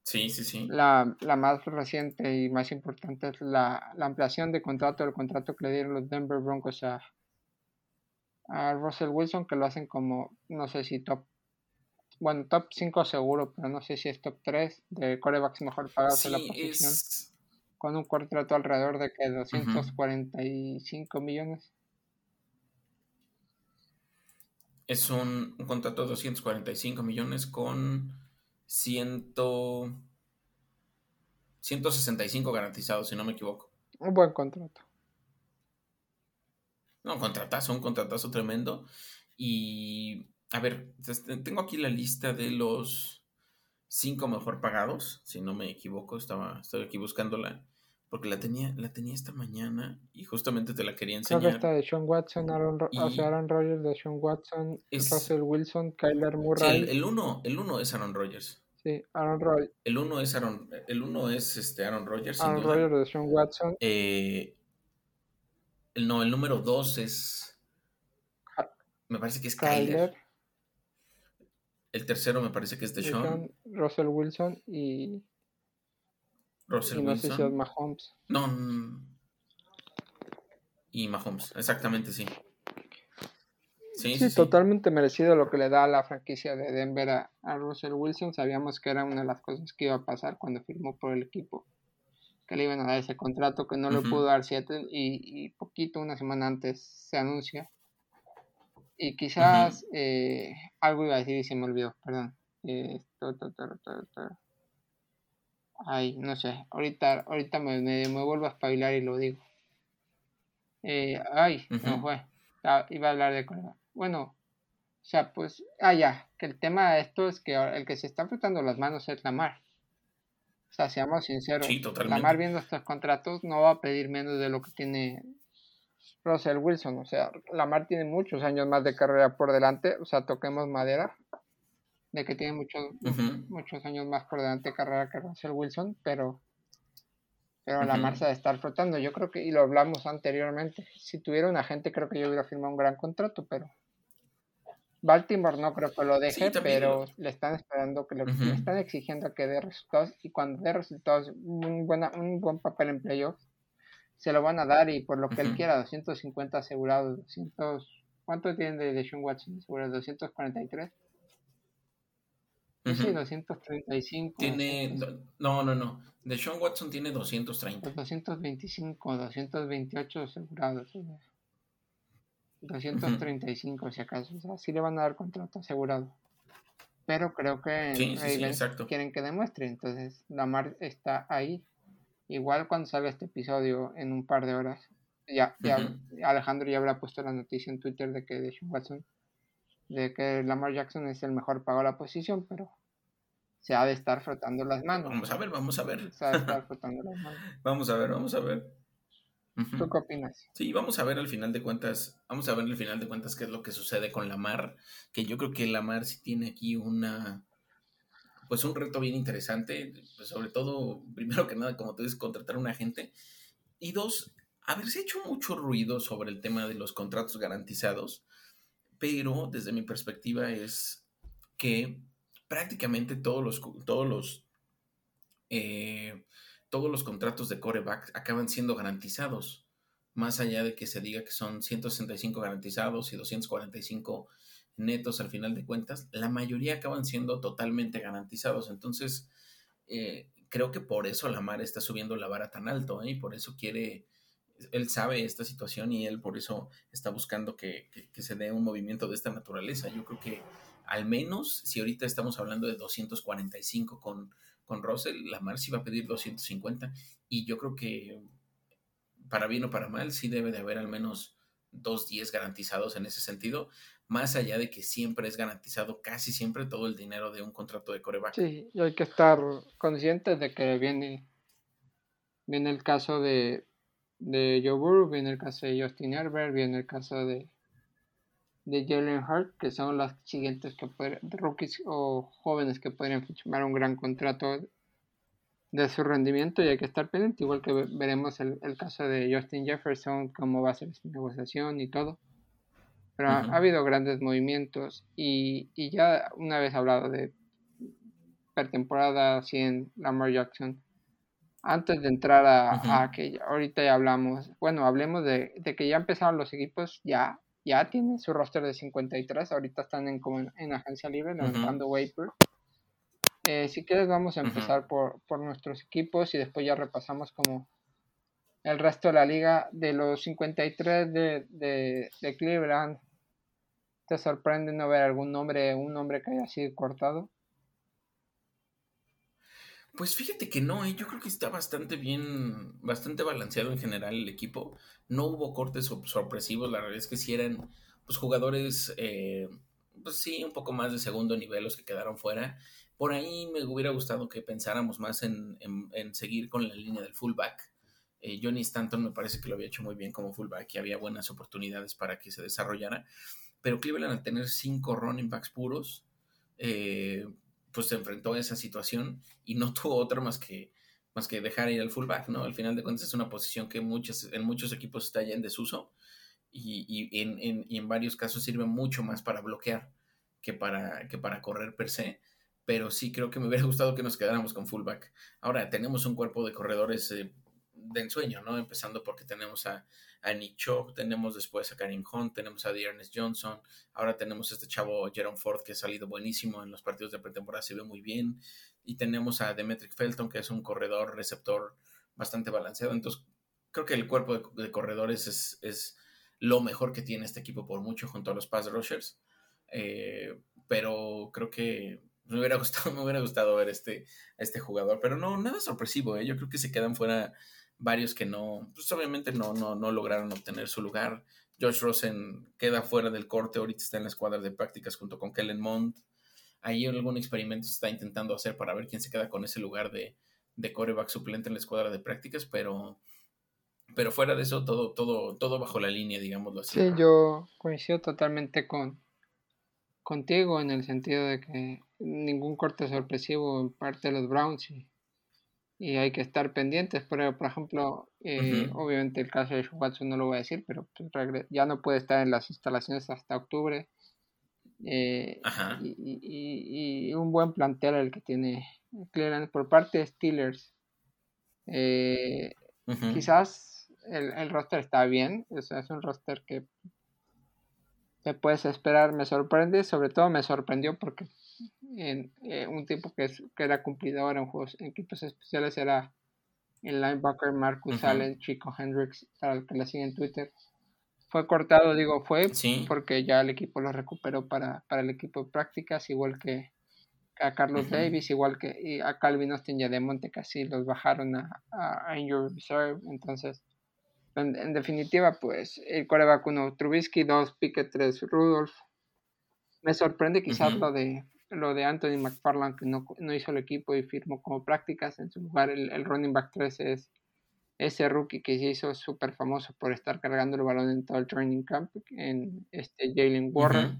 sí, sí, sí. La, la, más reciente y más importante es la, la, ampliación de contrato, el contrato que le dieron los Denver Broncos a, a Russell Wilson, que lo hacen como, no sé si top bueno, top 5 seguro, pero no sé si es top 3 de corebacks mejor pagados en la posición. Con un contrato alrededor de que 245 millones. Es un, un, contrato de 245 millones con 100, 165 garantizados, si no me equivoco. Un buen contrato. No, un contratazo, un contratazo tremendo. Y a ver, tengo aquí la lista de los cinco mejor pagados, si no me equivoco, estaba, estoy aquí buscándola, porque la tenía, la tenía esta mañana y justamente te la quería enseñar. Creo que está de Sean Watson, Aaron, Aaron Rodgers, de Sean Watson, Russell Wilson, Kyler Murray. el, uno, el uno es Aaron Rodgers. Sí, Aaron Rodgers. El uno es Aaron, el uno es este Aaron Rodgers. Aaron Rodgers de Sean Watson. Eh, el, no, el número dos es. Me parece que es Kyler. El tercero me parece que es de Sean. Russell Wilson y. Russell y no Sé si es Mahomes. No. Y Mahomes, exactamente, sí. Sí, sí, totalmente merecido lo que le da a la franquicia de Denver a, Russell Wilson. Sabíamos que era una de las cosas que iba a pasar cuando firmó por el equipo. Que le iban a dar ese contrato que no le pudo dar y, y poquito, una semana antes, se anuncia y quizás eh, algo iba a decir y se me olvidó, perdón. Eh, ay, no sé, ahorita, ahorita me, me, vuelvo a espabilar y lo digo. Eh, ay, no fue. Ah, iba a hablar de Bueno, o sea, pues, ah, ya, que el tema de esto es que el que se está frotando las manos es Lamar. O sea, seamos sinceros, sí, Lamar viendo estos contratos no va a pedir menos de lo que tiene Russell Wilson. O sea, Lamar tiene muchos años más de carrera por delante. O sea, toquemos madera. De que tiene muchos, muchos años más por delante de carrera que Russell Wilson. Pero, pero Lamar se va a estar frotando. Yo creo que, y lo hablamos anteriormente, si tuviera un agente, creo que yo hubiera firmado un gran contrato. Pero Baltimore no creo que lo deje, pero le están esperando, que le, están exigiendo que dé resultados. Y cuando dé resultados, un, buena, un buen papel en playoffs se lo van a dar y por lo que él quiera, 250 asegurados, 200, ¿cuánto tiene de, de Sean Watson asegurado? 243. Sí, 235. Tiene, no, no, no. De Sean Watson tiene 230. 225, 228 asegurados. 235 si acaso. O sea, sí le van a dar contrato asegurado. Pero creo que sí, sí, quieren que demuestre. Entonces, Lamar está ahí. Igual cuando salga este episodio en un par de horas, ya, Alejandro ya habrá puesto la noticia en Twitter de que de Watson, de que Lamar Jackson es el mejor pago a la posición, pero se ha de estar frotando las manos. Vamos a ver, vamos a ver. Se ha de estar frotando las manos. vamos a ver, vamos a ver. ¿Tú qué opinas? Sí, vamos a ver al final de cuentas, vamos a ver al final de cuentas qué es lo que sucede con Lamar, que yo creo que Lamar sí tiene aquí una pues un reto bien interesante, pues sobre todo, primero que nada, como tú dices, contratar a un agente. Y dos, haberse hecho mucho ruido sobre el tema de los contratos garantizados, pero desde mi perspectiva es que prácticamente todos los, todos los, eh, todos los contratos de coreback acaban siendo garantizados, más allá de que se diga que son 165 garantizados y 245 netos al final de cuentas, la mayoría acaban siendo totalmente garantizados. Entonces, eh, creo que por eso la mar está subiendo la vara tan alto ¿eh? y por eso quiere, él sabe esta situación y él por eso está buscando que, se dé un movimiento de esta naturaleza. Yo creo que al menos, si ahorita estamos hablando de 245 con, con Russell, Lamar sí va a pedir 250 y yo creo que para bien o para mal sí debe de haber al menos dos 10 garantizados en ese sentido, más allá de que siempre es garantizado casi siempre todo el dinero de un contrato de coreback. Sí, y hay que estar conscientes de que viene, viene el caso de, de Joe Burrow, viene el caso de Justin Herbert, viene el caso de, de Jalen Hurt, que son las siguientes que pueden, rookies o jóvenes que podrían firmar un gran contrato de su rendimiento y hay que estar pendiente, igual que veremos el, caso de Justin Jefferson, cómo va a ser su negociación y todo. Pero ha, habido grandes movimientos y, ya una vez hablado de pretemporada 100 Lamar Jackson, antes de entrar a, que ahorita ya hablamos, bueno, hablemos de, que ya empezaron los equipos, ya, ya tienen su roster de 53, ahorita están en, en, agencia libre, levantando uh eh, si quieres vamos a empezar por, nuestros equipos y después ya repasamos como el resto de la liga. De los 53 de, de, de Cleveland, ¿te sorprende no ver algún nombre, un nombre que haya sido cortado? Pues fíjate que no, ¿eh? yo creo que está bastante bien, bastante balanceado en general el equipo. No hubo cortes sorpresivos, la realidad es que sí eran pues, jugadores, eh, pues sí, un poco más de segundo nivel los que quedaron fuera. Por ahí me hubiera gustado que pensáramos más en, seguir con la línea del fullback. Eh, Johnny Stanton me parece que lo había hecho muy bien como fullback y había buenas oportunidades para que se desarrollara. Pero Cleveland al tener cinco running backs puros, eh, pues se enfrentó a esa situación y no tuvo otra más que, más que dejar ir al fullback, ¿no? Al final de cuentas es una posición que en muchos equipos está ya en desuso y, en, varios casos sirve mucho más para bloquear que para, que para correr per se. Pero sí creo que me hubiera gustado que nos quedáramos con fullback. Ahora tenemos un cuerpo de corredores eh, de ensueño, ¿no? Empezando porque tenemos a, a Nick Chubb, tenemos después a Karim Hunt, tenemos a Dearness Johnson, ahora tenemos a este chavo Jerome Ford que ha salido buenísimo en los partidos de pretemporada, se ve muy bien, y tenemos a Demetric Felton que es un corredor receptor bastante balanceado, entonces creo que el cuerpo de, corredores es, es, lo mejor que tiene este equipo por mucho junto a los pass rushers, eh, pero creo que me hubiera gustado, me hubiera gustado ver este, este jugador, pero no, nada sorpresivo, ¿eh? yo creo que se quedan fuera varios que no, pues obviamente no, no, no lograron obtener su lugar. Josh Rosen queda fuera del corte, ahorita está en la escuadra de prácticas junto con Kellen Mond. Ahí algún experimento se está intentando hacer para ver quién se queda con ese lugar de, de coreback suplente en la escuadra de prácticas, pero, pero fuera de eso, todo, todo, todo bajo la línea, digámoslo así. Sí, yo coincido totalmente con contigo en el sentido de que ningún corte sorpresivo en parte de los Browns y y hay que estar pendientes. Pero, por ejemplo, eh, obviamente el caso de Watson no lo voy a decir, pero pues, ya no puede estar en las instalaciones hasta octubre. Eh, y, un buen plantel el que tiene Cleveland por parte de Steelers. Eh, quizás el, el, roster está bien, es un roster que te puedes esperar, me sorprende, sobre todo me sorprendió porque en, eh, un tipo que, que era cumplidor en juegos en equipos especiales era el linebacker Marcus Allen, Chico Hendricks, para el que le sigue en Twitter. Fue cortado, digo, fue porque ya el equipo lo recuperó para, para el equipo de prácticas, igual que, a Carlos Davis, igual que a Calvin Austin y a Demonte casi los bajaron a, a, Injury Reserve. Entonces, en, definitiva, pues el coreback 1 Trubisky, 2 Pickett, 3 Rudolph. Me sorprende quizás lo de lo de Anthony McFarland que no, hizo el equipo y firmó como prácticas. En su lugar, el, running back 3 es ese rookie que se hizo súper famoso por estar cargando el balón en todo el training camp, en este Jalen Warren.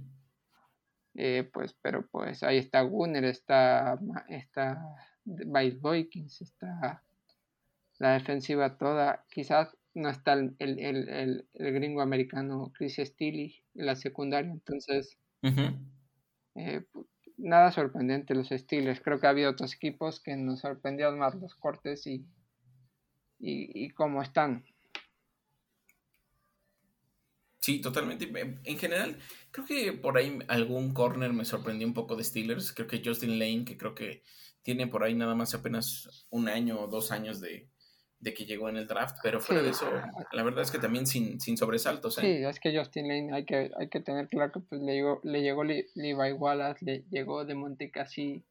Eh, pues, pero pues ahí está Gunner, está, está Vice Boykins, está la defensiva toda. Quizás no está el, el, el, gringo americano Chris Steele en la secundaria, entonces nada sorprendente los estilos. Creo que ha habido otros equipos que nos sorprendieron más los cortes y, y, cómo están. Sí, totalmente. En general, creo que por ahí algún corner me sorprendió un poco de Steelers. Creo que Justin Lane, que creo que tiene por ahí nada más apenas un año o dos años de, de que llegó en el draft, pero fuera de eso, la verdad es que también sin, sin sobresaltos. ¿eh? Sí, es que Justin Lane hay que, hay que tener claro que pues, le llegó, le llegó Levi Wallace, le llegó de Montecassi,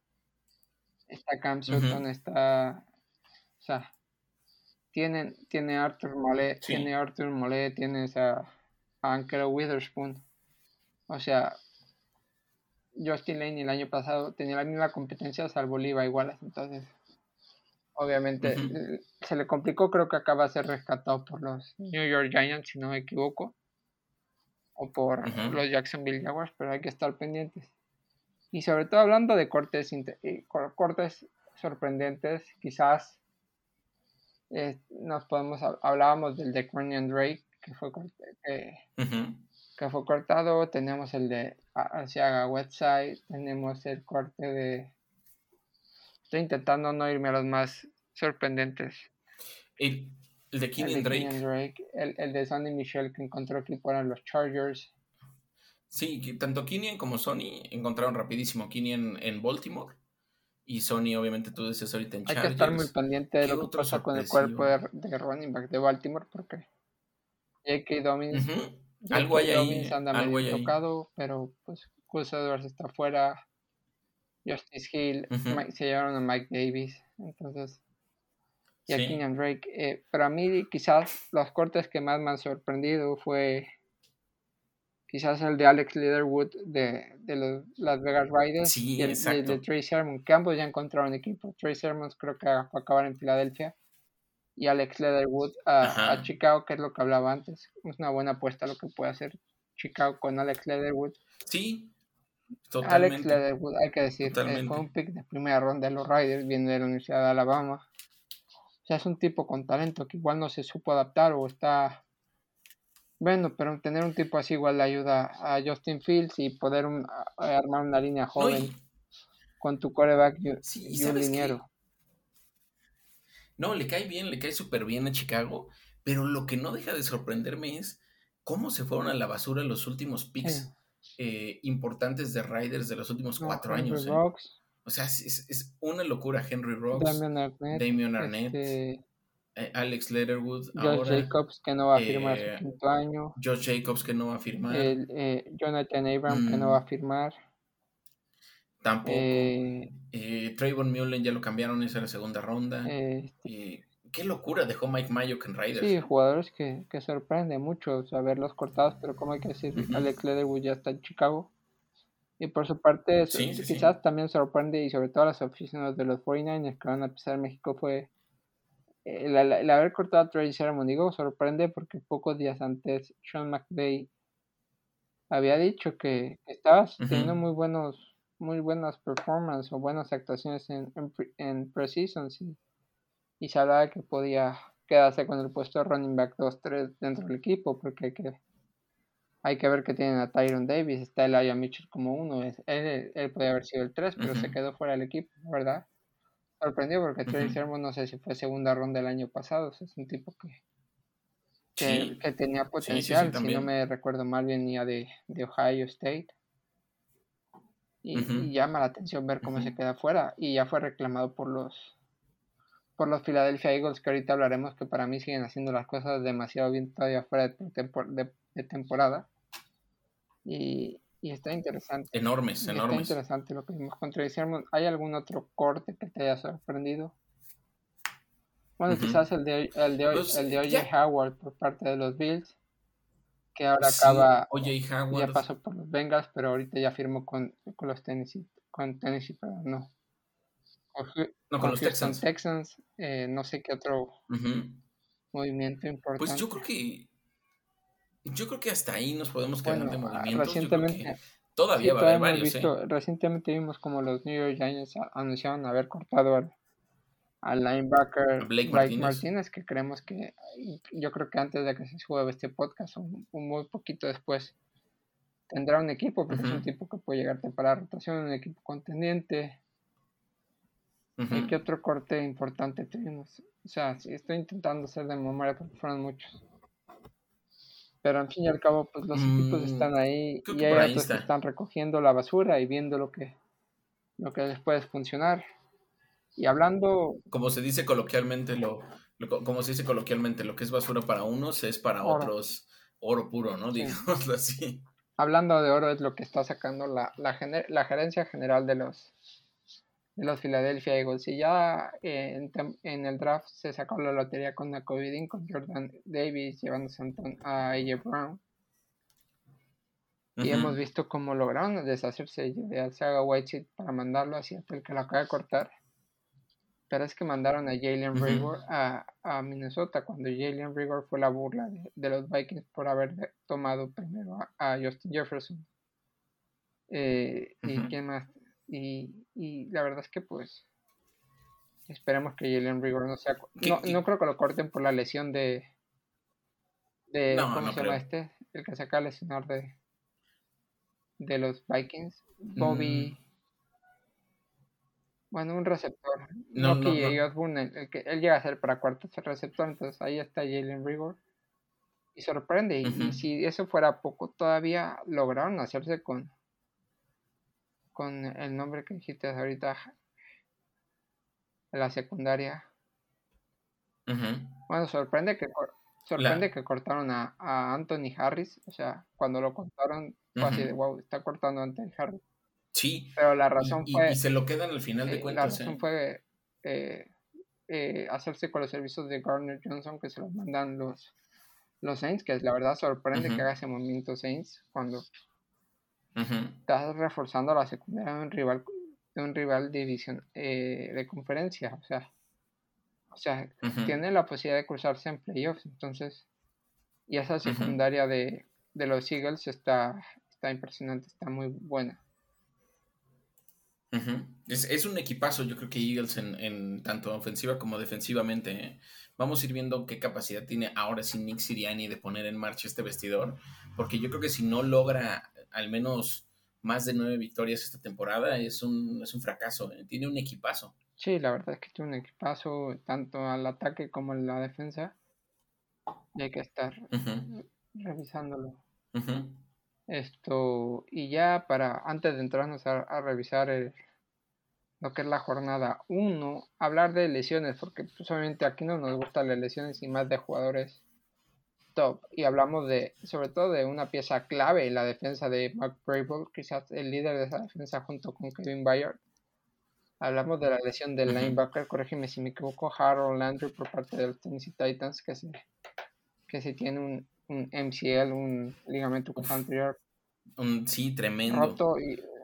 está Cam Sutton, está... O sea, tiene, tiene Arthur Molet, tiene Arthur Molet, tienes a, a Witherspoon. O sea, Justin Lane el año pasado tenía la misma competencia salvo Levi Wallace, entonces obviamente eh, se le complicó, creo que acaba de ser rescatado por los New York Giants, si no me equivoco, o por los Jacksonville Jaguars, pero hay que estar pendientes. Y sobre todo hablando de cortes, eh, cortes sorprendentes, quizás eh, nos podemos, hablábamos del de Cronian Drake, que fue, que fue cortado, tenemos el de Asiaga Website, tenemos el corte de Estoy intentando no irme a los más sorprendentes. El, de Kenyon Drake. El, de Sonny Michel que encontró aquí para los Chargers. Sí, tanto Kenyon como Sony encontraron rapidísimo. Kenyon en Baltimore y Sony, obviamente, tú decías ahorita en Chargers. Hay que estar muy pendiente de lo que pasa con el cuerpo de, running back de Baltimore porque J.K. Dobbins, algo hay ahí, anda algo medio tocado, pero pues Gus Edwards está fuera. Justice Hill, se llevaron a Mike Davis, entonces, y a Kenyan Drake. Eh, para mí, quizás los cortes que más me han sorprendido fue quizás el de Alex Leatherwood de, de los Las Vegas Riders y el de, Trey Sermon, que ambos ya encontraron equipo. Trey Sermon creo que va a acabar en Filadelfia y Alex Leatherwood a, a, Chicago, que es lo que hablaba antes. Es una buena apuesta lo que puede hacer Chicago con Alex Leatherwood. Sí, Alex Leatherwood, hay que decir, eh, fue un pick de primera ronda de los Riders, viene de la Universidad de Alabama. O sea, es un tipo con talento que igual no se supo adaptar o está. Bueno, pero tener un tipo así igual le ayuda a Justin Fields y poder armar una línea joven con tu coreback y, un liniero. No, le cae bien, le cae súper bien a Chicago, pero lo que no deja de sorprenderme es cómo se fueron a la basura los últimos picks. Eh, importantes de Riders de los últimos cuatro años. ¿eh? O sea, es, una locura. Henry Rocks, Damian Arnett, este eh, Alex Letterwood, Josh Jacobs que no va a firmar su quinto año, Josh Jacobs que no va a firmar, Jonathan Abram que no va a mm. firmar. Tampoco. Trayvon Mullen ya lo cambiaron, esa la segunda ronda. Este qué locura dejó Mike Mayock en Raiders. Sí, jugadores que, que sorprende mucho saberlos cortados, pero como hay que decir, Alex Leatherwood ya está en Chicago. Y por su parte, quizás también sorprende, y sobre todo las oficinas de los 49ers que van a pisar México, fue el, haber cortado a Trey Sermon. Digo, sorprende porque pocos días antes Sean McVay había dicho que, estabas teniendo muy buenos muy buenas performances o buenas actuaciones en, en, en Preseasons y se hablaba que podía quedarse con el puesto de running back 2-3 dentro del equipo, porque hay que, hay que ver que tienen a Tyron Davis, está Elijah Mitchell como uno, él, él podía haber sido el 3, pero se quedó fuera del equipo, ¿verdad? Sorprendió porque Trey Sermon no sé si fue segunda ronda del año pasado, es un tipo que, que, tenía potencial, si no me recuerdo mal, venía de, de Ohio State. Y, llama la atención ver cómo se queda fuera. Y ya fue reclamado por los por los Philadelphia Eagles, que ahorita hablaremos, que para mí siguen haciendo las cosas demasiado bien todavía fuera de, temporada. Y, está interesante. Enormes, enormes. Está interesante lo que vimos contra ¿Hay algún otro corte que te haya sorprendido? Bueno, quizás el de, el de, pues, el de OJ Howard por parte de los Bills, que ahora acaba, ya pasó por los Bengals, pero ahorita ya firmó con, con los Tennessee, con Tennessee, pero no no, con, los Texans. Eh, no sé qué otro movimiento importante. Pues yo creo que yo creo que hasta ahí nos podemos quedar de movimientos. Recientemente, todavía va a haber varios. ¿eh? Recientemente vimos como los New York Giants anunciaron haber cortado al, linebacker Blake, Martínez. que creemos que yo creo que antes de que se suba este podcast, un, muy poquito después, tendrá un equipo, porque es un tipo que puede llegarte para rotación, un equipo contendiente, ¿Y qué otro corte importante tuvimos? O sea, sí, estoy intentando hacer de memoria porque fueron muchos. Pero al fin y al cabo, pues los equipos mm, están ahí y hay otros que están recogiendo la basura y viendo lo que, lo que les puede funcionar. Y hablando... Como se dice coloquialmente, lo, como se dice coloquialmente, lo que es basura para unos es para otros oro puro, ¿no? Digámoslo así. Hablando de oro es lo que está sacando la, la, la gerencia general de los de los Philadelphia Eagles. Y ya en, en, el draft se sacó la lotería con la COVID con Jordan Davis llevándose a AJ Brown. Y hemos visto cómo lograron deshacerse de Alzaga Whiteside para mandarlo hacia el que lo acaba de cortar. Pero es que mandaron a Jalen Rigor a, a, Minnesota cuando Jalen Rigor fue la burla de, los Vikings por haber tomado primero a, Justin Jefferson. Eh, ¿Y quién más? Y, y la verdad es que pues esperemos que Jalen Rigor no sea... No, no creo que lo corten por la lesión de... de ¿Cómo se llama este? El que se acaba de lesionar de, de los Vikings. Bobby... Mm. Bueno, un receptor. No, no, el, que él llega a ser para cuarto receptor, entonces ahí está Jalen Rigor. Y sorprende. y, si eso fuera poco, todavía lograron hacerse con con el nombre que dijiste ahorita la secundaria. Bueno, sorprende que sorprende que cortaron a, Anthony Harris, o sea, cuando lo cortaron fue así de wow, está cortando a Anthony Harris. Sí. Pero la razón y, fue y se lo quedan al final de cuentas. La razón ¿eh? fue eh, hacerse con los servicios de Garner Johnson que se los mandan los los Saints, que la verdad sorprende que haga ese movimiento Saints cuando Estás reforzando la secundaria de un rival, de un rival división eh, de conferencia. O sea, o sea tiene la posibilidad de cruzarse en playoffs. Entonces, y esa secundaria de, los Eagles está, está impresionante, está muy buena. es, un equipazo, yo creo que Eagles en, tanto ofensiva como defensivamente. ¿eh? Vamos a ir viendo qué capacidad tiene ahora sin Nick Siriani de poner en marcha este vestidor, porque yo creo que si no logra al menos más de nueve victorias esta temporada, es un, es un fracaso. ¿eh? Tiene un equipazo. Sí, la verdad es que tiene un equipazo tanto al ataque como en la defensa. Y hay que estar revisándolo. Esto, y ya para, antes de entrarnos a, revisar lo que es la jornada 1, hablar de lesiones, porque pues, obviamente aquí no nos gustan las lesiones y más de jugadores top y hablamos de sobre todo de una pieza clave en la defensa de Mark Brable, quizás el líder de esa defensa junto con Kevin Bayard. Hablamos de la lesión del linebacker, corrígeme si me equivoco, Harold Landry por parte de los Tennessee Titans, que se, que se tiene un, un MCL, un ligamento anterior. Un, sí, tremendo.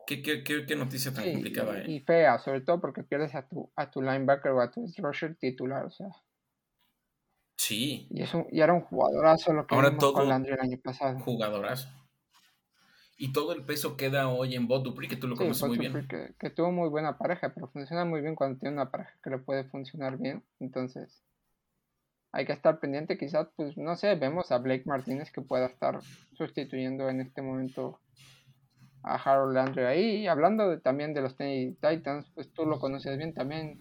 ¿Qué, qué, qué, noticia tan complicada, y, eh? y, fea, sobre todo porque pierdes a tu, a tu linebacker o a tu rusher titular, o sea. Sí. Y, eso, y era un jugadorazo lo que Ahora todo con Landry el año pasado. Jugadorazo. Y todo el peso queda hoy en Bob Dupree, que tú lo conoces muy bien. Que, que, tuvo muy buena pareja, pero funciona muy bien cuando tiene una pareja que le puede funcionar bien. Entonces, hay que estar pendiente. Quizás, pues, no sé, vemos a Blake Martínez que pueda estar sustituyendo en este momento a Harold Landry ahí. Y hablando de, también de los Titans, pues tú lo conoces bien también.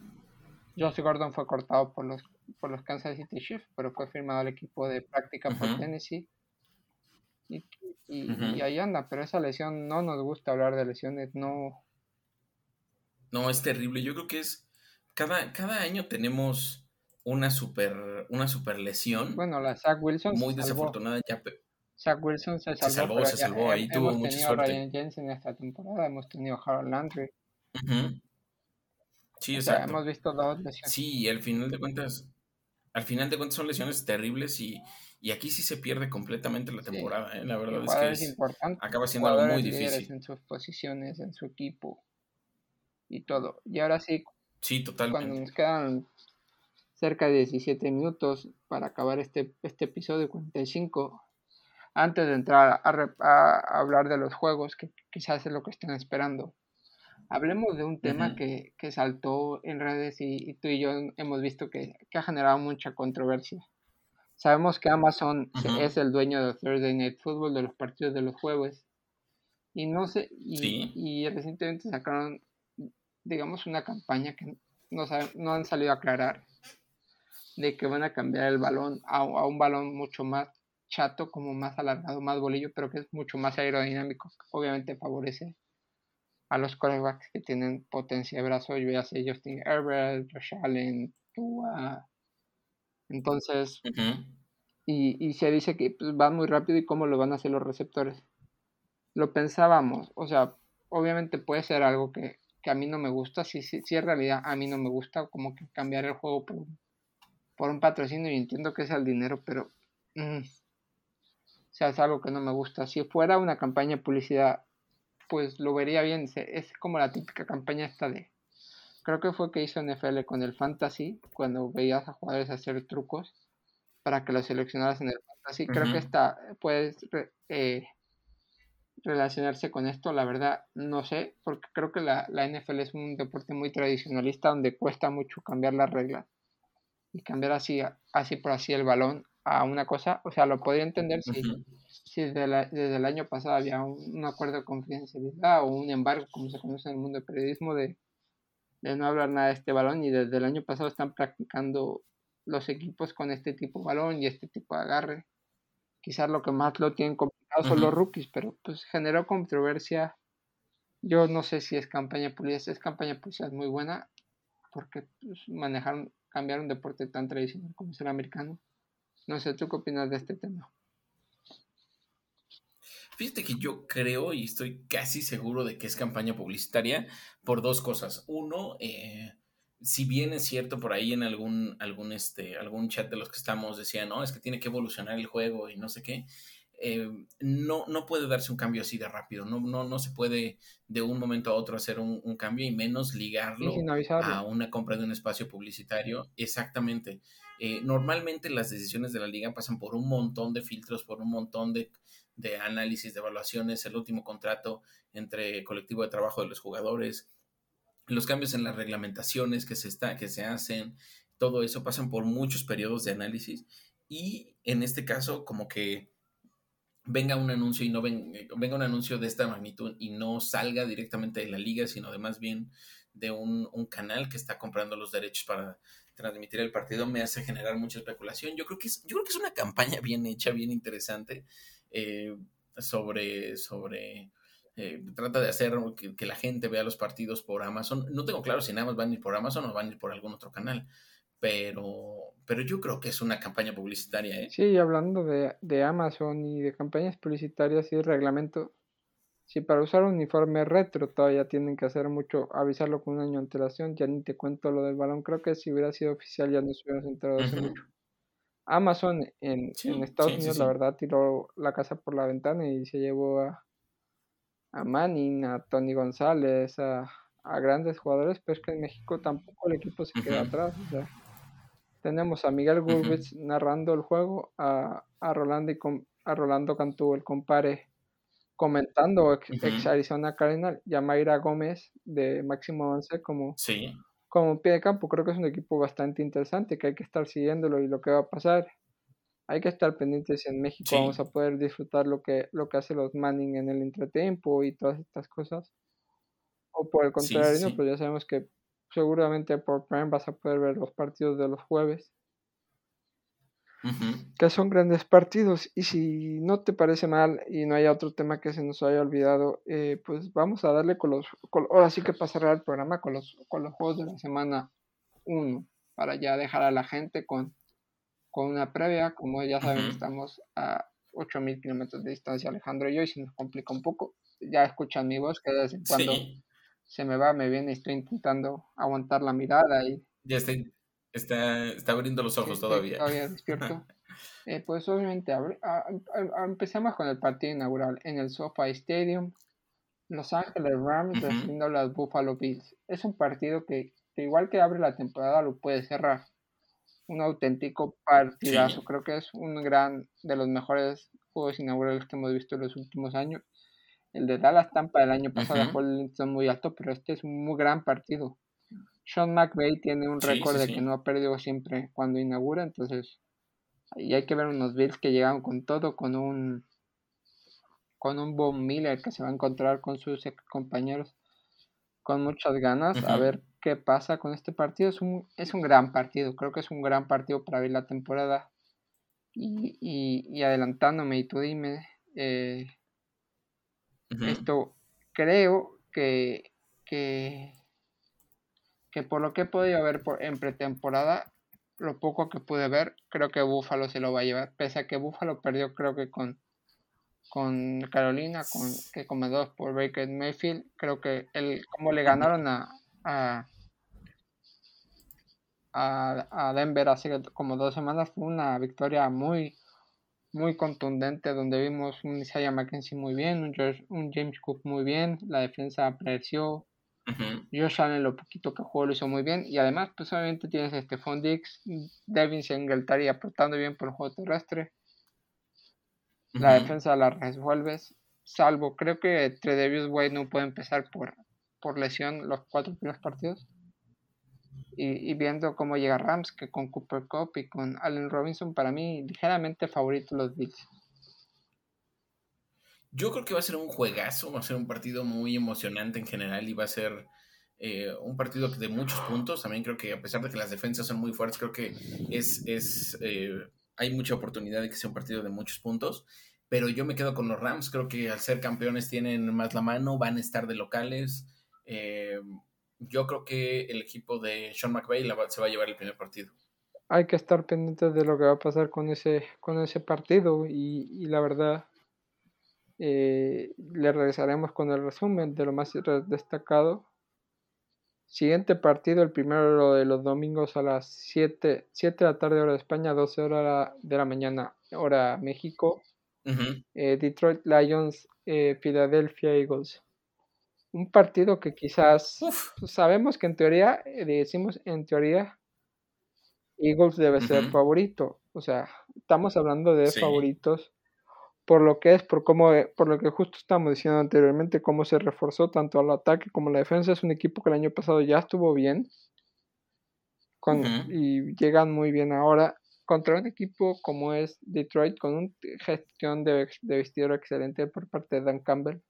Josh Gordon fue cortado por los por los Kansas City Chiefs, pero fue firmado al equipo de práctica por Tennessee. Y, y, ahí anda, pero esa lesión no nos gusta hablar de lesiones, no. No, es terrible. Yo creo que es. Cada, cada año tenemos una super, una super lesión. Bueno, la Zach Wilson. Muy desafortunada ya. Zach Wilson se salvó. Se salvó, se salvó. Ahí tuvo mucha suerte. Hemos tenido Ryan Jensen esta temporada, hemos tenido Harold Landry. Sí, exacto. hemos visto dos lesiones. Sí, al final de cuentas, al final de cuentas son lesiones terribles y, aquí sí se pierde completamente la temporada. ¿eh? La verdad es que es, acaba siendo algo muy difícil. En sus posiciones, en su equipo y todo. Y ahora sí, sí totalmente. cuando nos quedan cerca de 17 minutos para acabar este, este episodio 45, antes de entrar a, hablar de los juegos, que quizás es lo que están esperando Hablemos de un tema que, saltó en redes y, tú y yo hemos visto que, ha generado mucha controversia. Sabemos que Amazon es el dueño de Thursday Night Football, de los partidos de los jueves. Y no sé, y, recientemente sacaron, digamos, una campaña que no, no han salido a aclarar de que van a cambiar el balón a, a, un balón mucho más chato, como más alargado, más bolillo, pero que es mucho más aerodinámico, obviamente favorece a los corebacks que tienen potencia de brazo, yo ya sé Justin Herbert, Josh Allen, Tua, Entonces, y, y, se dice que pues, van muy rápido y cómo lo van a hacer los receptores. Lo pensábamos, o sea, obviamente puede ser algo que, que a mí no me gusta, si, si, si, en realidad a mí no me gusta como que cambiar el juego por, por un patrocinio y entiendo que es el dinero, pero mm, o sea, es algo que no me gusta. Si fuera una campaña de publicidad, pues lo vería bien, es como la típica campaña esta de creo que fue que hizo NFL con el Fantasy, cuando veías a jugadores hacer trucos para que los seleccionaras en el Fantasy. Creo que esta puedes eh, relacionarse con esto, la verdad no sé, porque creo que la, la, NFL es un deporte muy tradicionalista donde cuesta mucho cambiar las reglas y cambiar así, así por así el balón a una cosa, o sea, lo podría entender si, si desde, desde, el año pasado había un, un, acuerdo de confidencialidad o un embargo, como se conoce en el mundo del periodismo, de, de no hablar nada de este balón y desde el año pasado están practicando los equipos con este tipo de balón y este tipo de agarre. Quizás lo que más lo tienen complicado son los rookies, pero pues generó controversia. Yo no sé si es campaña publicidad, es campaña publicidad muy buena, porque pues, manejaron, cambiar un deporte tan tradicional como es el americano. No sé, ¿tú qué opinas de este tema? Fíjate que yo creo y estoy casi seguro de que es campaña publicitaria por dos cosas. Uno, eh, si bien es cierto por ahí en algún, algún, este, algún chat de los que estamos decían, no, es que tiene que evolucionar el juego y no sé qué, eh, no, no puede darse un cambio así de rápido, no, no, no se puede de un momento a otro hacer un, un cambio y menos ligarlo a una compra de un espacio publicitario. Exactamente. Eh, normalmente las decisiones de la liga pasan por un montón de filtros, por un montón de, de análisis, de evaluaciones, el último contrato entre colectivo de trabajo de los jugadores, los cambios en las reglamentaciones que se, está, que se hacen, todo eso pasan por muchos periodos de análisis y en este caso como que venga un anuncio y no venga un anuncio de esta magnitud y no salga directamente de la liga, sino de más bien de un, un, canal que está comprando los derechos para transmitir el partido, me hace generar mucha especulación. Yo creo que es, yo creo que es una campaña bien hecha, bien interesante. Eh, sobre, sobre eh, trata de hacer que, la gente vea los partidos por Amazon. No tengo claro si nada más van a ir por Amazon o van a ir por algún otro canal, pero, pero yo creo que es una campaña publicitaria. ¿eh? Sí, hablando de, de Amazon y de campañas publicitarias y reglamento, si para usar un uniforme retro todavía tienen que hacer mucho, avisarlo con un año de antelación, ya ni te cuento lo del balón, creo que si hubiera sido oficial ya nos hubiéramos enterado hace mucho. Amazon en, Estados Unidos, la verdad, tiró la casa por la ventana y se llevó a, a Manning, a Tony González, a, grandes jugadores, pero es que en México tampoco el equipo se queda atrás. tenemos a Miguel Gurbitz narrando el juego, a, a, Rolando y a Rolando Cantú, el compare, comentando ex, Arizona Cardinal, y a Mayra Gómez de Máximo Avance como, sí. como pie de campo, creo que es un equipo bastante interesante que hay que estar siguiéndolo y lo que va a pasar. Hay que estar pendientes en México vamos a poder disfrutar lo que, lo que hace los Manning en el entretiempo y todas estas cosas. O por el contrario, pues ya sabemos que seguramente por Prime vas a poder ver los partidos de los jueves que son grandes partidos. Y si no te parece mal y no haya otro tema que se nos haya olvidado, eh, pues vamos a darle con los. ahora sí que pasará el programa con los, con los juegos de la semana 1, para ya dejar a la gente con, con una previa. Como ya saben, estamos a 8000 kilómetros de distancia, Alejandro y yo, y se nos complica un poco. Ya escuchan mi voz, que de vez en cuando se me va, me viene estoy intentando aguantar la mirada y. Ya estoy Está, está abriendo los ojos todavía. Todavía despierto. eh, pues obviamente empecemos con el partido inaugural en el SoFi Stadium. Los Ángeles Rams recibiendo a los Buffalo Bills. Es un partido que, igual que abre la temporada lo puede cerrar. Un auténtico partidazo. Creo que es un gran de los mejores juegos inaugurales que hemos visto en los últimos años. El de Dallas Tampa del año pasado fue el muy alto, pero este es un muy gran partido. Sean McVay tiene un récord de que no ha perdido siempre cuando inaugura, entonces y hay que ver unos Bills que llegan con todo, con un con un Bob Miller que se va a encontrar con sus compañeros con muchas ganas a ver qué pasa con este partido. Es un, es un gran partido, creo que es un gran partido para ver la temporada. Y, y, adelantándome, y tú dime, eh, esto creo que, que por lo que he podido ver por, en pretemporada, lo poco que pude ver, creo que Buffalo se lo va a llevar. Pese a que Buffalo perdió, creo que con, con Carolina, con, que come dos por Baker Mayfield, creo que el, como le ganaron a, a, a, Denver hace como dos semanas, fue una victoria muy, muy contundente, donde vimos un Isaiah McKenzie muy bien, un James Cook muy bien, la defensa apareció Josh Allen lo poquito que jugó lo hizo muy bien. Y además, pues obviamente tienes a Stephon Dix, Devin Singletary aportando bien por el juego terrestre. La defensa la resuelves. Salvo, creo que Tredevius White no puede empezar por, por lesión los cuatro primeros partidos. Y, y, viendo cómo llega Rams, que con Cooper Cup y con Allen Robinson, para mí ligeramente favorito los Bills. Yo creo que va a ser un juegazo, va a ser un partido muy emocionante en general y va a ser eh, un partido de muchos puntos. También creo que a pesar de que las defensas son muy fuertes, creo que es, es eh, hay mucha oportunidad de que sea un partido de muchos puntos. Pero yo me quedo con los Rams, creo que al ser campeones tienen más la mano, van a estar de locales. Eh, yo creo que el equipo de Sean McVay se va a llevar el primer partido. Hay que estar pendientes de lo que va a pasar con ese, con ese partido y, y la verdad eh, le regresaremos con el resumen de lo más destacado. Siguiente partido, el primero de los domingos a las 7, 7 de la tarde hora de España, 12 horas de la mañana hora México. Eh, Detroit Lions, eh, Philadelphia Eagles. Un partido que quizás sabemos que en teoría, decimos en teoría, Eagles debe ser favorito. O sea, estamos hablando de favoritos por lo que es, por cómo, eh, por lo que justo estamos diciendo anteriormente, cómo se reforzó tanto al ataque como la defensa. Es un equipo que el año pasado ya estuvo bien con, y llegan muy bien ahora contra un equipo como es Detroit con una gestión de, de, vestidor excelente por parte de Dan Campbell.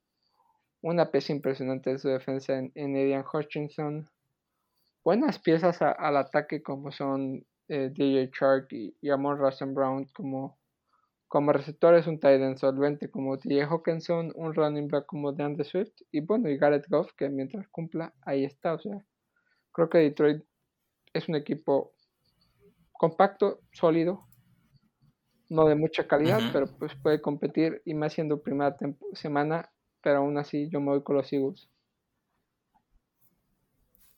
Una pieza impresionante de su defensa en, en Adrian Hutchinson. Buenas piezas al ataque como son eh, DJ Shark y, y Amon Russell Brown como como receptor es un tight end solvente como T.J. Hawkinson, un running back como DeAndre Swift y bueno, y Garrett Goff que mientras cumpla ahí está, o sea, creo que Detroit es un equipo compacto, sólido, no de mucha calidad, pero pues puede competir y más siendo primera semana, pero aún así yo me voy con los Eagles.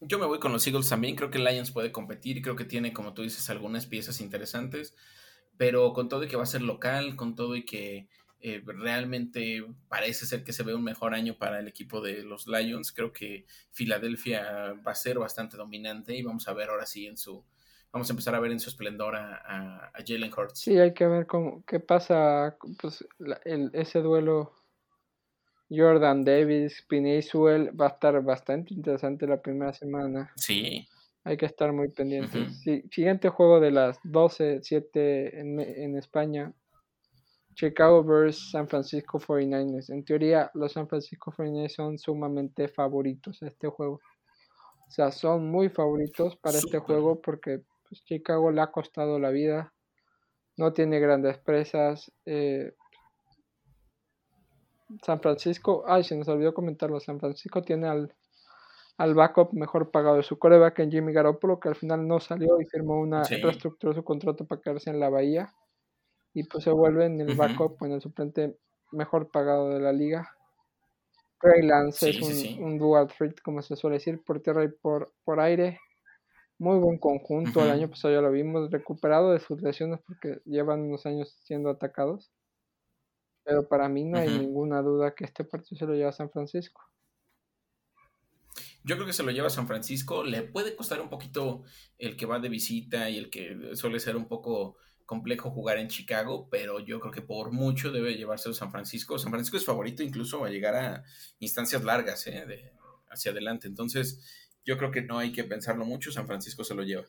Yo me voy con los Eagles también, creo que Lions puede competir creo que tiene, como tú dices, algunas piezas interesantes pero con todo y que va a ser local, con todo y que eh, realmente parece ser que se ve un mejor año para el equipo de los Lions, creo que Filadelfia va a ser bastante dominante y vamos a ver ahora sí en su, vamos a empezar a ver en su esplendor a, Jalen Hurts. Sí, hay que ver cómo, qué pasa, pues ese duelo Jordan Davis, Pinaysuel va a estar bastante interesante la primera semana. Sí. Hay que estar muy pendientes. siguiente juego de las 12, 7 en, en España. Chicago vs San Francisco 49ers. En teoría, los San Francisco 49ers son sumamente favoritos a este juego. O sea, son muy favoritos para este juego porque pues, Chicago le ha costado la vida. No tiene grandes presas. Eh, San Francisco, ay, se nos olvidó comentarlo. San Francisco tiene al al backup mejor pagado de su coreback en Jimmy Garoppolo, que al final no salió y firmó una, reestructuró su contrato para quedarse en la Bahía. Y pues se vuelve en el backup, en el suplente mejor pagado de la liga. Trey Lance es un, dual threat, como se suele decir, por tierra y por, por aire. Muy buen conjunto, el año pasado ya lo vimos, recuperado de sus lesiones porque llevan unos años siendo atacados. Pero para mí no hay ninguna duda que este partido se lo lleva a San Francisco. Yo creo que se lo lleva a San Francisco. Le puede costar un poquito el que va de visita y el que suele ser un poco complejo jugar en Chicago, pero yo creo que por mucho debe llevarse a San Francisco. San Francisco es favorito incluso a llegar a instancias largas ¿eh? de, hacia adelante. Entonces, yo creo que no hay que pensarlo mucho. San Francisco se lo lleva.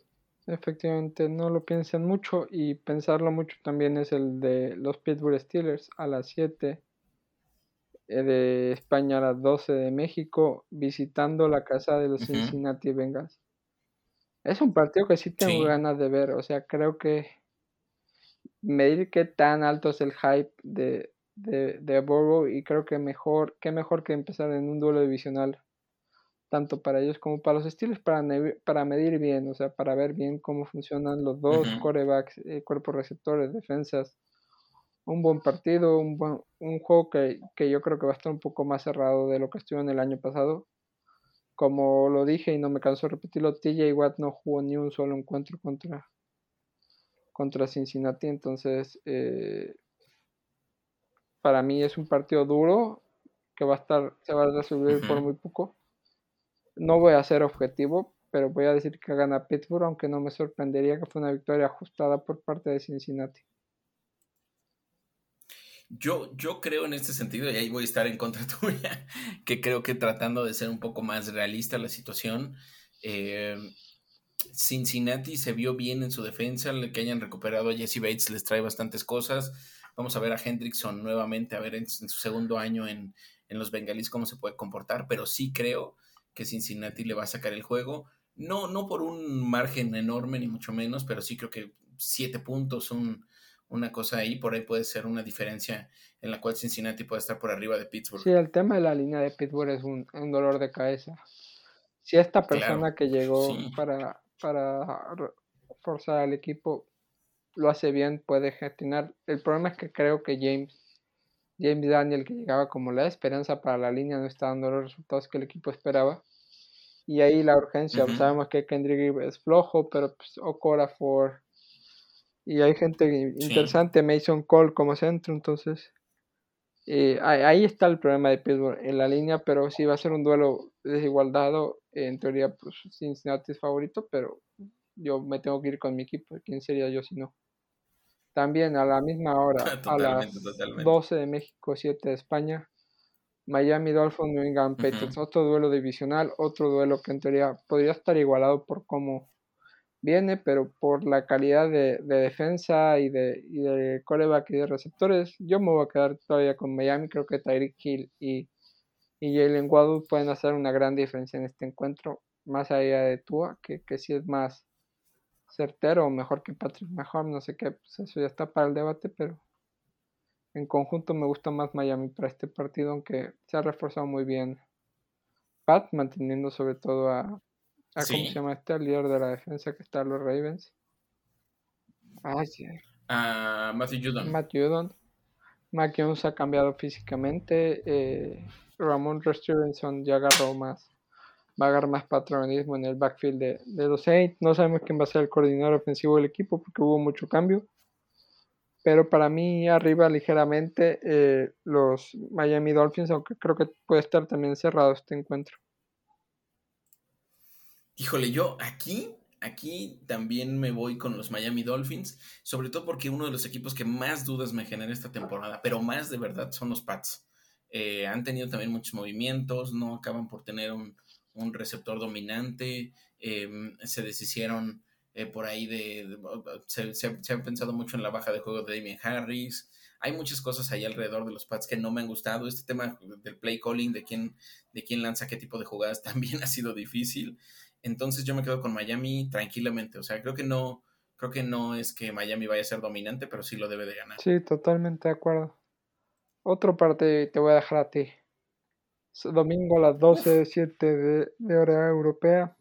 Efectivamente, no lo piensen mucho y pensarlo mucho también es el de los Pittsburgh Steelers a las 7 eh, de España a las 12 de México, visitando la casa de los Cincinnati Bengals. Es un partido que sí tengo ganas de ver, o sea, creo que medir qué tan alto es el hype de, de, de y creo que mejor, qué mejor que empezar en un duelo divisional tanto para ellos como para los Steelers, para, para medir bien, o sea, para ver bien cómo funcionan los dos corebacks, eh, cuerpos receptores, defensas. Un buen partido, un, buen, un juego que, que, yo creo que va a estar un poco más cerrado de lo que estuvo en el año pasado. Como lo dije y no me canso de repetirlo, TJ Watt no jugó ni un solo encuentro contra, contra Cincinnati, entonces eh, para mí es un partido duro que va a estar, se va a resolver por muy poco. No voy a ser objetivo, pero voy a decir que gana Pittsburgh, aunque no me sorprendería que fue una victoria ajustada por parte de Cincinnati. Yo, yo creo en este sentido, y ahí voy a estar en contra tuya, que creo que tratando de ser un poco más realista la situación, eh, Cincinnati se vio bien en su defensa, que hayan recuperado a Jesse Bates les trae bastantes cosas. Vamos a ver a Hendrickson nuevamente, a ver en, su segundo año en, en los bengalíes cómo se puede comportar, pero sí creo que Cincinnati le va a sacar el juego. No, no por un margen enorme, ni mucho menos, pero sí creo que siete puntos, un, una cosa ahí, por ahí puede ser una diferencia en la cual Cincinnati puede estar por arriba de Pittsburgh. Sí, el tema de la línea de Pittsburgh es un, dolor de cabeza. Si esta persona que llegó para, para forzar al equipo lo hace bien, puede gestionar. El problema es que creo que James James Daniel, que llegaba como la esperanza para la línea, no está dando los resultados que el equipo esperaba. Y ahí la urgencia, sabemos que Kendrick es flojo, pero pues Okorafor. Y hay gente interesante, Mason Cole como centro, entonces. Eh, ahí está el problema de Pittsburgh en la línea, pero sí va a ser un duelo desigualdado. En teoría, pues Cincinnati es favorito, pero yo me tengo que ir con mi equipo. ¿Quién sería yo si no? También a la misma hora, a las 12 de México, 7 de España, Miami Dolphins, New England Patriots, otro duelo divisional, otro duelo que en teoría podría estar igualado por cómo viene, pero por la calidad de, defensa y de, y de coreback y de receptores, yo me voy a quedar todavía con Miami, creo que Tyreek Hill y, y Jalen Waddle pueden hacer una gran diferencia en este encuentro, más allá de Tua, que, que sí es más certero o mejor que Patrick Mahomes, no sé qué, pues eso ya está para el debate, pero en conjunto me gusta más Miami para este partido, aunque se ha reforzado muy bien Pat, manteniendo sobre todo a, a ¿cómo se llama este? El líder de la defensa que está los Ravens. Ah, sí. A Matthew Judon. Matthew Judon. Mac Jones ha cambiado físicamente. Eh, Ramón Stevenson ya agarró más va a agarrar más patronismo en el backfield de, los Saints. No sabemos quién va a ser el coordinador ofensivo del equipo porque hubo mucho cambio. Pero para mí arriba ligeramente eh, los Miami Dolphins, aunque creo que puede estar también cerrado este encuentro. Híjole, yo aquí, aquí también me voy con los Miami Dolphins, sobre todo porque uno de los equipos que más dudas me genera esta temporada, pero más de verdad son los Pats. Eh, han tenido también muchos movimientos, no acaban por tener un, receptor dominante, em, se deshicieron eh, por ahí de, se, se, ha pensado mucho en la baja de juego de Damien Harris, hay muchas cosas ahí alrededor de los Pats que no me han gustado, este tema del play calling, de quién, de quién lanza qué tipo de jugadas, también ha sido difícil, entonces yo me quedo con Miami tranquilamente, o sea, creo que no, creo que no es que Miami vaya a ser dominante, pero sí lo debe de ganar. Sí, totalmente de acuerdo. Otro parte te voy a dejar a ti domingo a las 12, 7 de, de hora europea.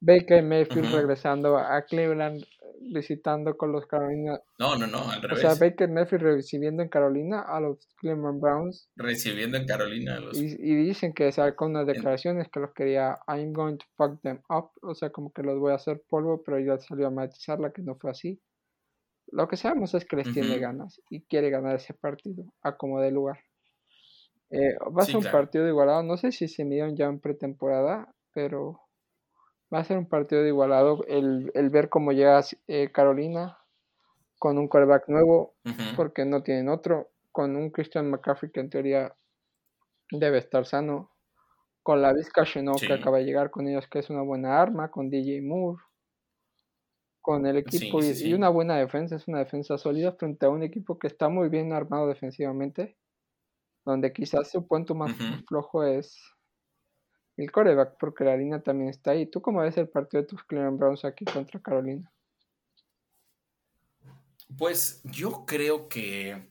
Baker Mayfield regresando a Cleveland, visitando con los Carolina. No, no, no, al revés. O sea, Baker Mayfield recibiendo en Carolina a los Cleveland Browns. Recibiendo en Carolina a los. Y, dicen que sacó unas declaraciones que los quería, I'm going to fuck them up. O sea, como que los voy a hacer polvo, pero ya salió a matizarla que no fue así. Lo que sabemos es que les tiene ganas y quiere ganar ese partido a como de lugar. Eh, va a ser un partido igualado. No sé si se midieron ya en pretemporada, pero va a ser un partido igualado. El, el ver cómo llega eh, Carolina con un quarterback nuevo, porque no tienen otro. Con un Christian McCaffrey que en teoría debe estar sano. Con la Vizca Chenot que acaba de llegar con ellos, que es una buena arma. Con DJ Moore. Con el equipo y, y una buena defensa. Es una defensa sólida frente a un equipo que está muy bien armado defensivamente donde quizás su punto más flojo es el coreback, porque la línea también está ahí. ¿Tú cómo ves el partido de tus Cleveland Browns aquí contra Carolina? Pues yo creo que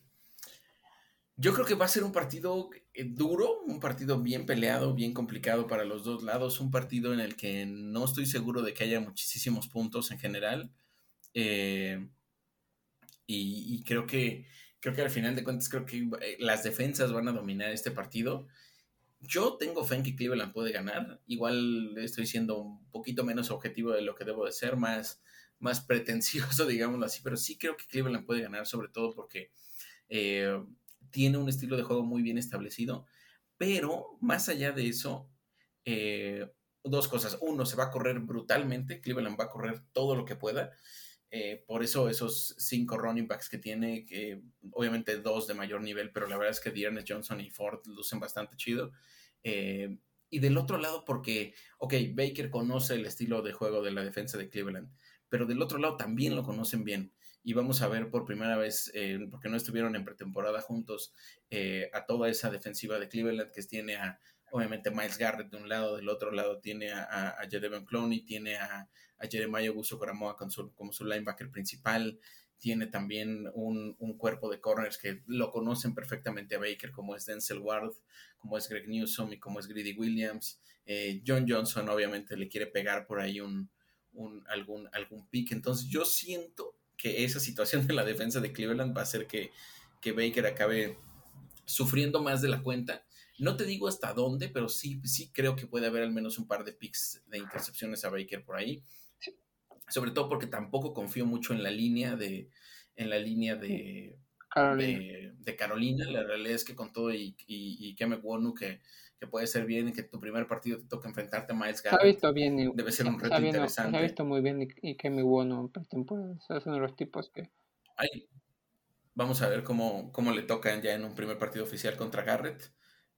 Yo creo que va a ser un partido eh, duro, un partido bien peleado, bien complicado para los dos lados, un partido en el que no estoy seguro de que haya muchísimos puntos en general. Eh, y, creo que creo que al final de cuentas creo que eh, las defensas van a dominar este partido. Yo tengo fe en que Cleveland puede ganar. Igual estoy siendo un poquito menos objetivo de lo que debo de ser, más, más pretencioso, digámoslo así, pero sí creo que Cleveland puede ganar, sobre todo porque tiene un estilo de juego muy bien establecido, pero más allá de eso, eh, dos cosas. Uno, se va a correr brutalmente, Cleveland va a correr todo lo que pueda. Eh, por eso esos cinco running backs que tiene, que obviamente dos de mayor nivel, pero la verdad es que Dearness Johnson y Ford lucen bastante chido. Eh, y del otro lado, porque, ok, Baker conoce el estilo de juego de la defensa de Cleveland, pero del otro lado también lo conocen bien y vamos a ver por primera vez, eh, porque no estuvieron en pretemporada juntos, a toda esa defensiva de Cleveland que tiene a, obviamente, Miles Garrett de un lado, del otro lado tiene a, a, a tiene a, a Jeremiah Buso Coramoa como su linebacker principal, tiene también un, cuerpo de corners que lo conocen perfectamente a Baker, como es Denzel Ward, como es Greg Newsom y como es Greedy Williams. Eh, John Johnson obviamente le quiere pegar por ahí un, un, algún, algún pick. Entonces yo siento que esa situación de la defensa de Cleveland va a hacer que, Baker acabe sufriendo más de la cuenta. No te digo hasta dónde, pero sí, sí creo que puede haber al menos un par de picks de intercepciones a Baker por ahí. Sobre todo porque tampoco confío mucho en la línea de, en la línea de Carolina. De, Carolina. La realidad es que con todo y, y, y Keme Wonu, que que puede ser bien que tu primer partido te toque enfrentarte a Miles Garrett. Ha visto bien. Debe ser un reto interesante. Ha visto muy bien y, que muy bueno en pretemporada. Es uno de los tipos que... Ahí. Vamos a ver cómo, cómo le tocan ya en un primer partido oficial contra Garrett.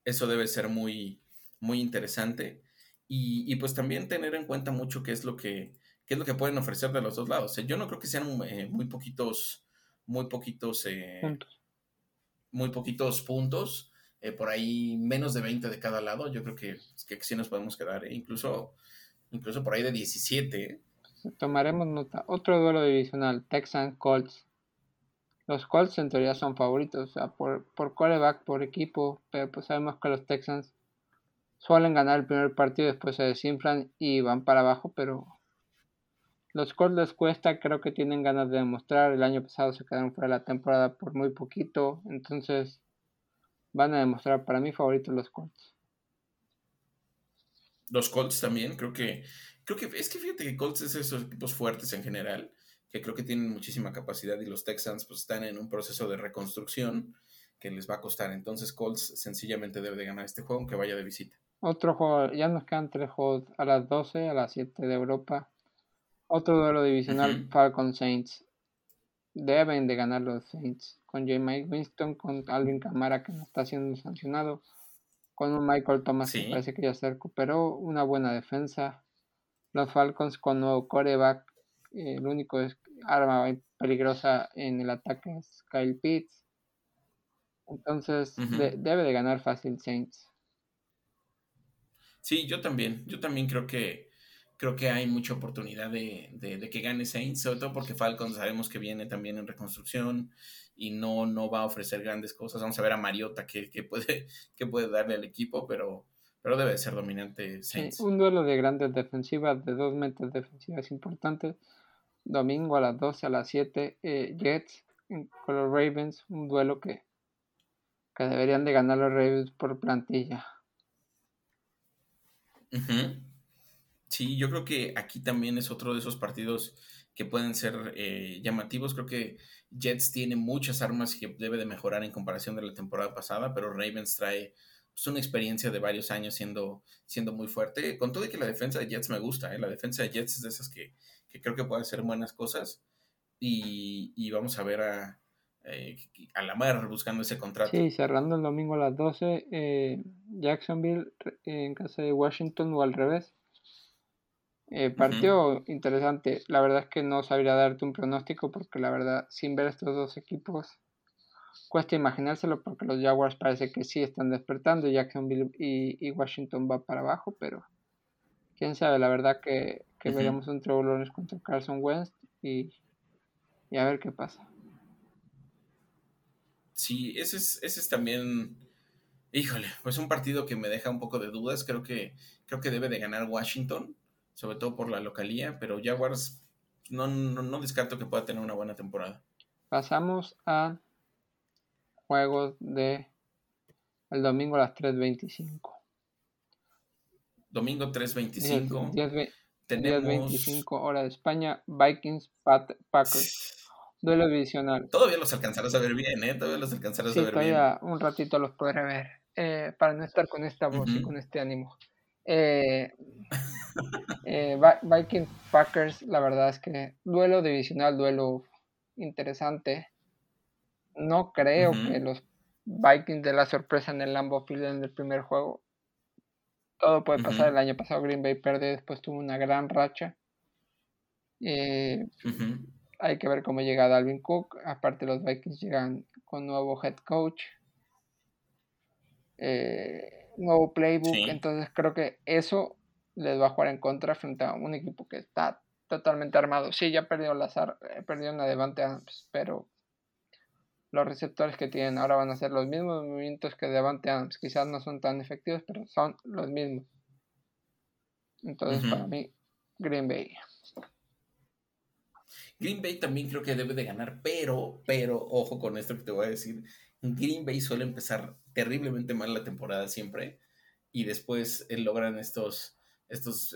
Eso debe ser muy, muy interesante. Y, y, pues también tener en cuenta mucho qué es lo que, qué es lo que pueden ofrecer de los dos lados. Yo no creo que sean eh, muy poquitos, muy poquitos eh, puntos. Muy poquitos puntos eh, por ahí menos de 20 de cada lado, yo creo que, que sí nos podemos quedar, ¿eh? incluso, incluso por ahí de 17. ¿eh? Tomaremos nota. Otro duelo divisional, Texans Colts. Los Colts en teoría son favoritos, o sea, por, por quarterback, por equipo, pero pues sabemos que los Texans suelen ganar el primer partido, después se desinflan y van para abajo, pero los Colts les cuesta, creo que tienen ganas de demostrar. El año pasado se quedaron fuera de la temporada por muy poquito, entonces van a demostrar para mí favoritos los Colts. Los Colts también, creo que, creo que es que fíjate que Colts es esos equipos fuertes en general, que creo que tienen muchísima capacidad y los Texans pues están en un proceso de reconstrucción que les va a costar. Entonces Colts sencillamente debe de ganar este juego aunque vaya de visita. Otro juego, ya nos quedan tres juegos a las 12, a las 7 de Europa. Otro duelo divisional, Falcon Saints. Deben de ganar los Saints con J. Mike Winston, con Alvin Camara que no está siendo sancionado, con un Michael Thomas que parece que ya se recuperó, una buena defensa. Los Falcons con nuevo coreback, eh, el único arma peligrosa en el ataque es Kyle Pitts. Entonces debe de ganar fácil Saints. Sí, yo también. Yo también creo que creo que hay mucha oportunidad de, de, que gane Saints, sobre todo porque Falcons sabemos que viene también en reconstrucción y no, no va a ofrecer grandes cosas. Vamos a ver a Mariota que, puede, que puede darle al equipo, pero, pero debe ser dominante Saints. un duelo de grandes defensivas, de dos metas defensivas importantes. Domingo a las 12, a las 7, eh, Jets con los Ravens, un duelo que, que deberían de ganar los Ravens por plantilla. Sí, yo creo que aquí también es otro de esos partidos que pueden ser eh, llamativos. Creo que Jets tiene muchas armas que debe de mejorar en comparación de la temporada pasada, pero Ravens trae pues, una experiencia de varios años siendo, siendo muy fuerte. Con todo y que la defensa de Jets me gusta, ¿eh? la defensa de Jets es de esas que, creo que puede hacer buenas cosas. Y, vamos a ver a, eh, a Lamar buscando ese contrato. Sí, cerrando el domingo a las 12, eh, Jacksonville en casa de Washington o al revés. Eh, partido interesante. La verdad es que no sabría darte un pronóstico porque la verdad, sin ver estos dos equipos, cuesta imaginárselo porque los Jaguars parece que sí están despertando. Jacksonville y, y Washington va para abajo, pero quién sabe. La verdad que, que veremos un Trevor contra Carson West y, y a ver qué pasa. Sí, ese es, ese es también, híjole, pues un partido que me deja un poco de dudas. Creo que, creo que debe de ganar Washington, sobre todo por la localía, pero Jaguars no, no, no descarto que pueda tener una buena temporada. Pasamos a juegos de el domingo a las 3.25. Domingo 3.25. 10, 10.25 hora de España. Vikings Packers. Duelo divisional. Todavía los alcanzarás a ver bien, ¿eh? Todavía los alcanzarás a ver todavía un ratito los podré ver. Eh, para no estar con esta voz y con este ánimo. Eh, eh, Vikings Packers, la verdad es que duelo divisional, duelo interesante. No creo que los Vikings de la sorpresa en el Lambeau Field en el primer juego. Todo puede pasar. El año pasado Green Bay perdió, después tuvo una gran racha. Eh, hay que ver cómo llega Dalvin Cook. Aparte los Vikings llegan con nuevo head coach. Eh, nuevo playbook. Entonces creo que eso les va a jugar en contra frente a un equipo que está totalmente armado. Sí, ya perdió Lazar, eh, perdió una Devante Adams, pero los receptores que tienen ahora van a ser los mismos movimientos que Devante Adams. Quizás no son tan efectivos, pero son los mismos. Entonces, para mí, Green Bay. Green Bay también creo que debe de ganar, pero, pero, ojo con esto que te voy a decir. Green Bay suele empezar terriblemente mal la temporada siempre y después eh, logran estos, estos,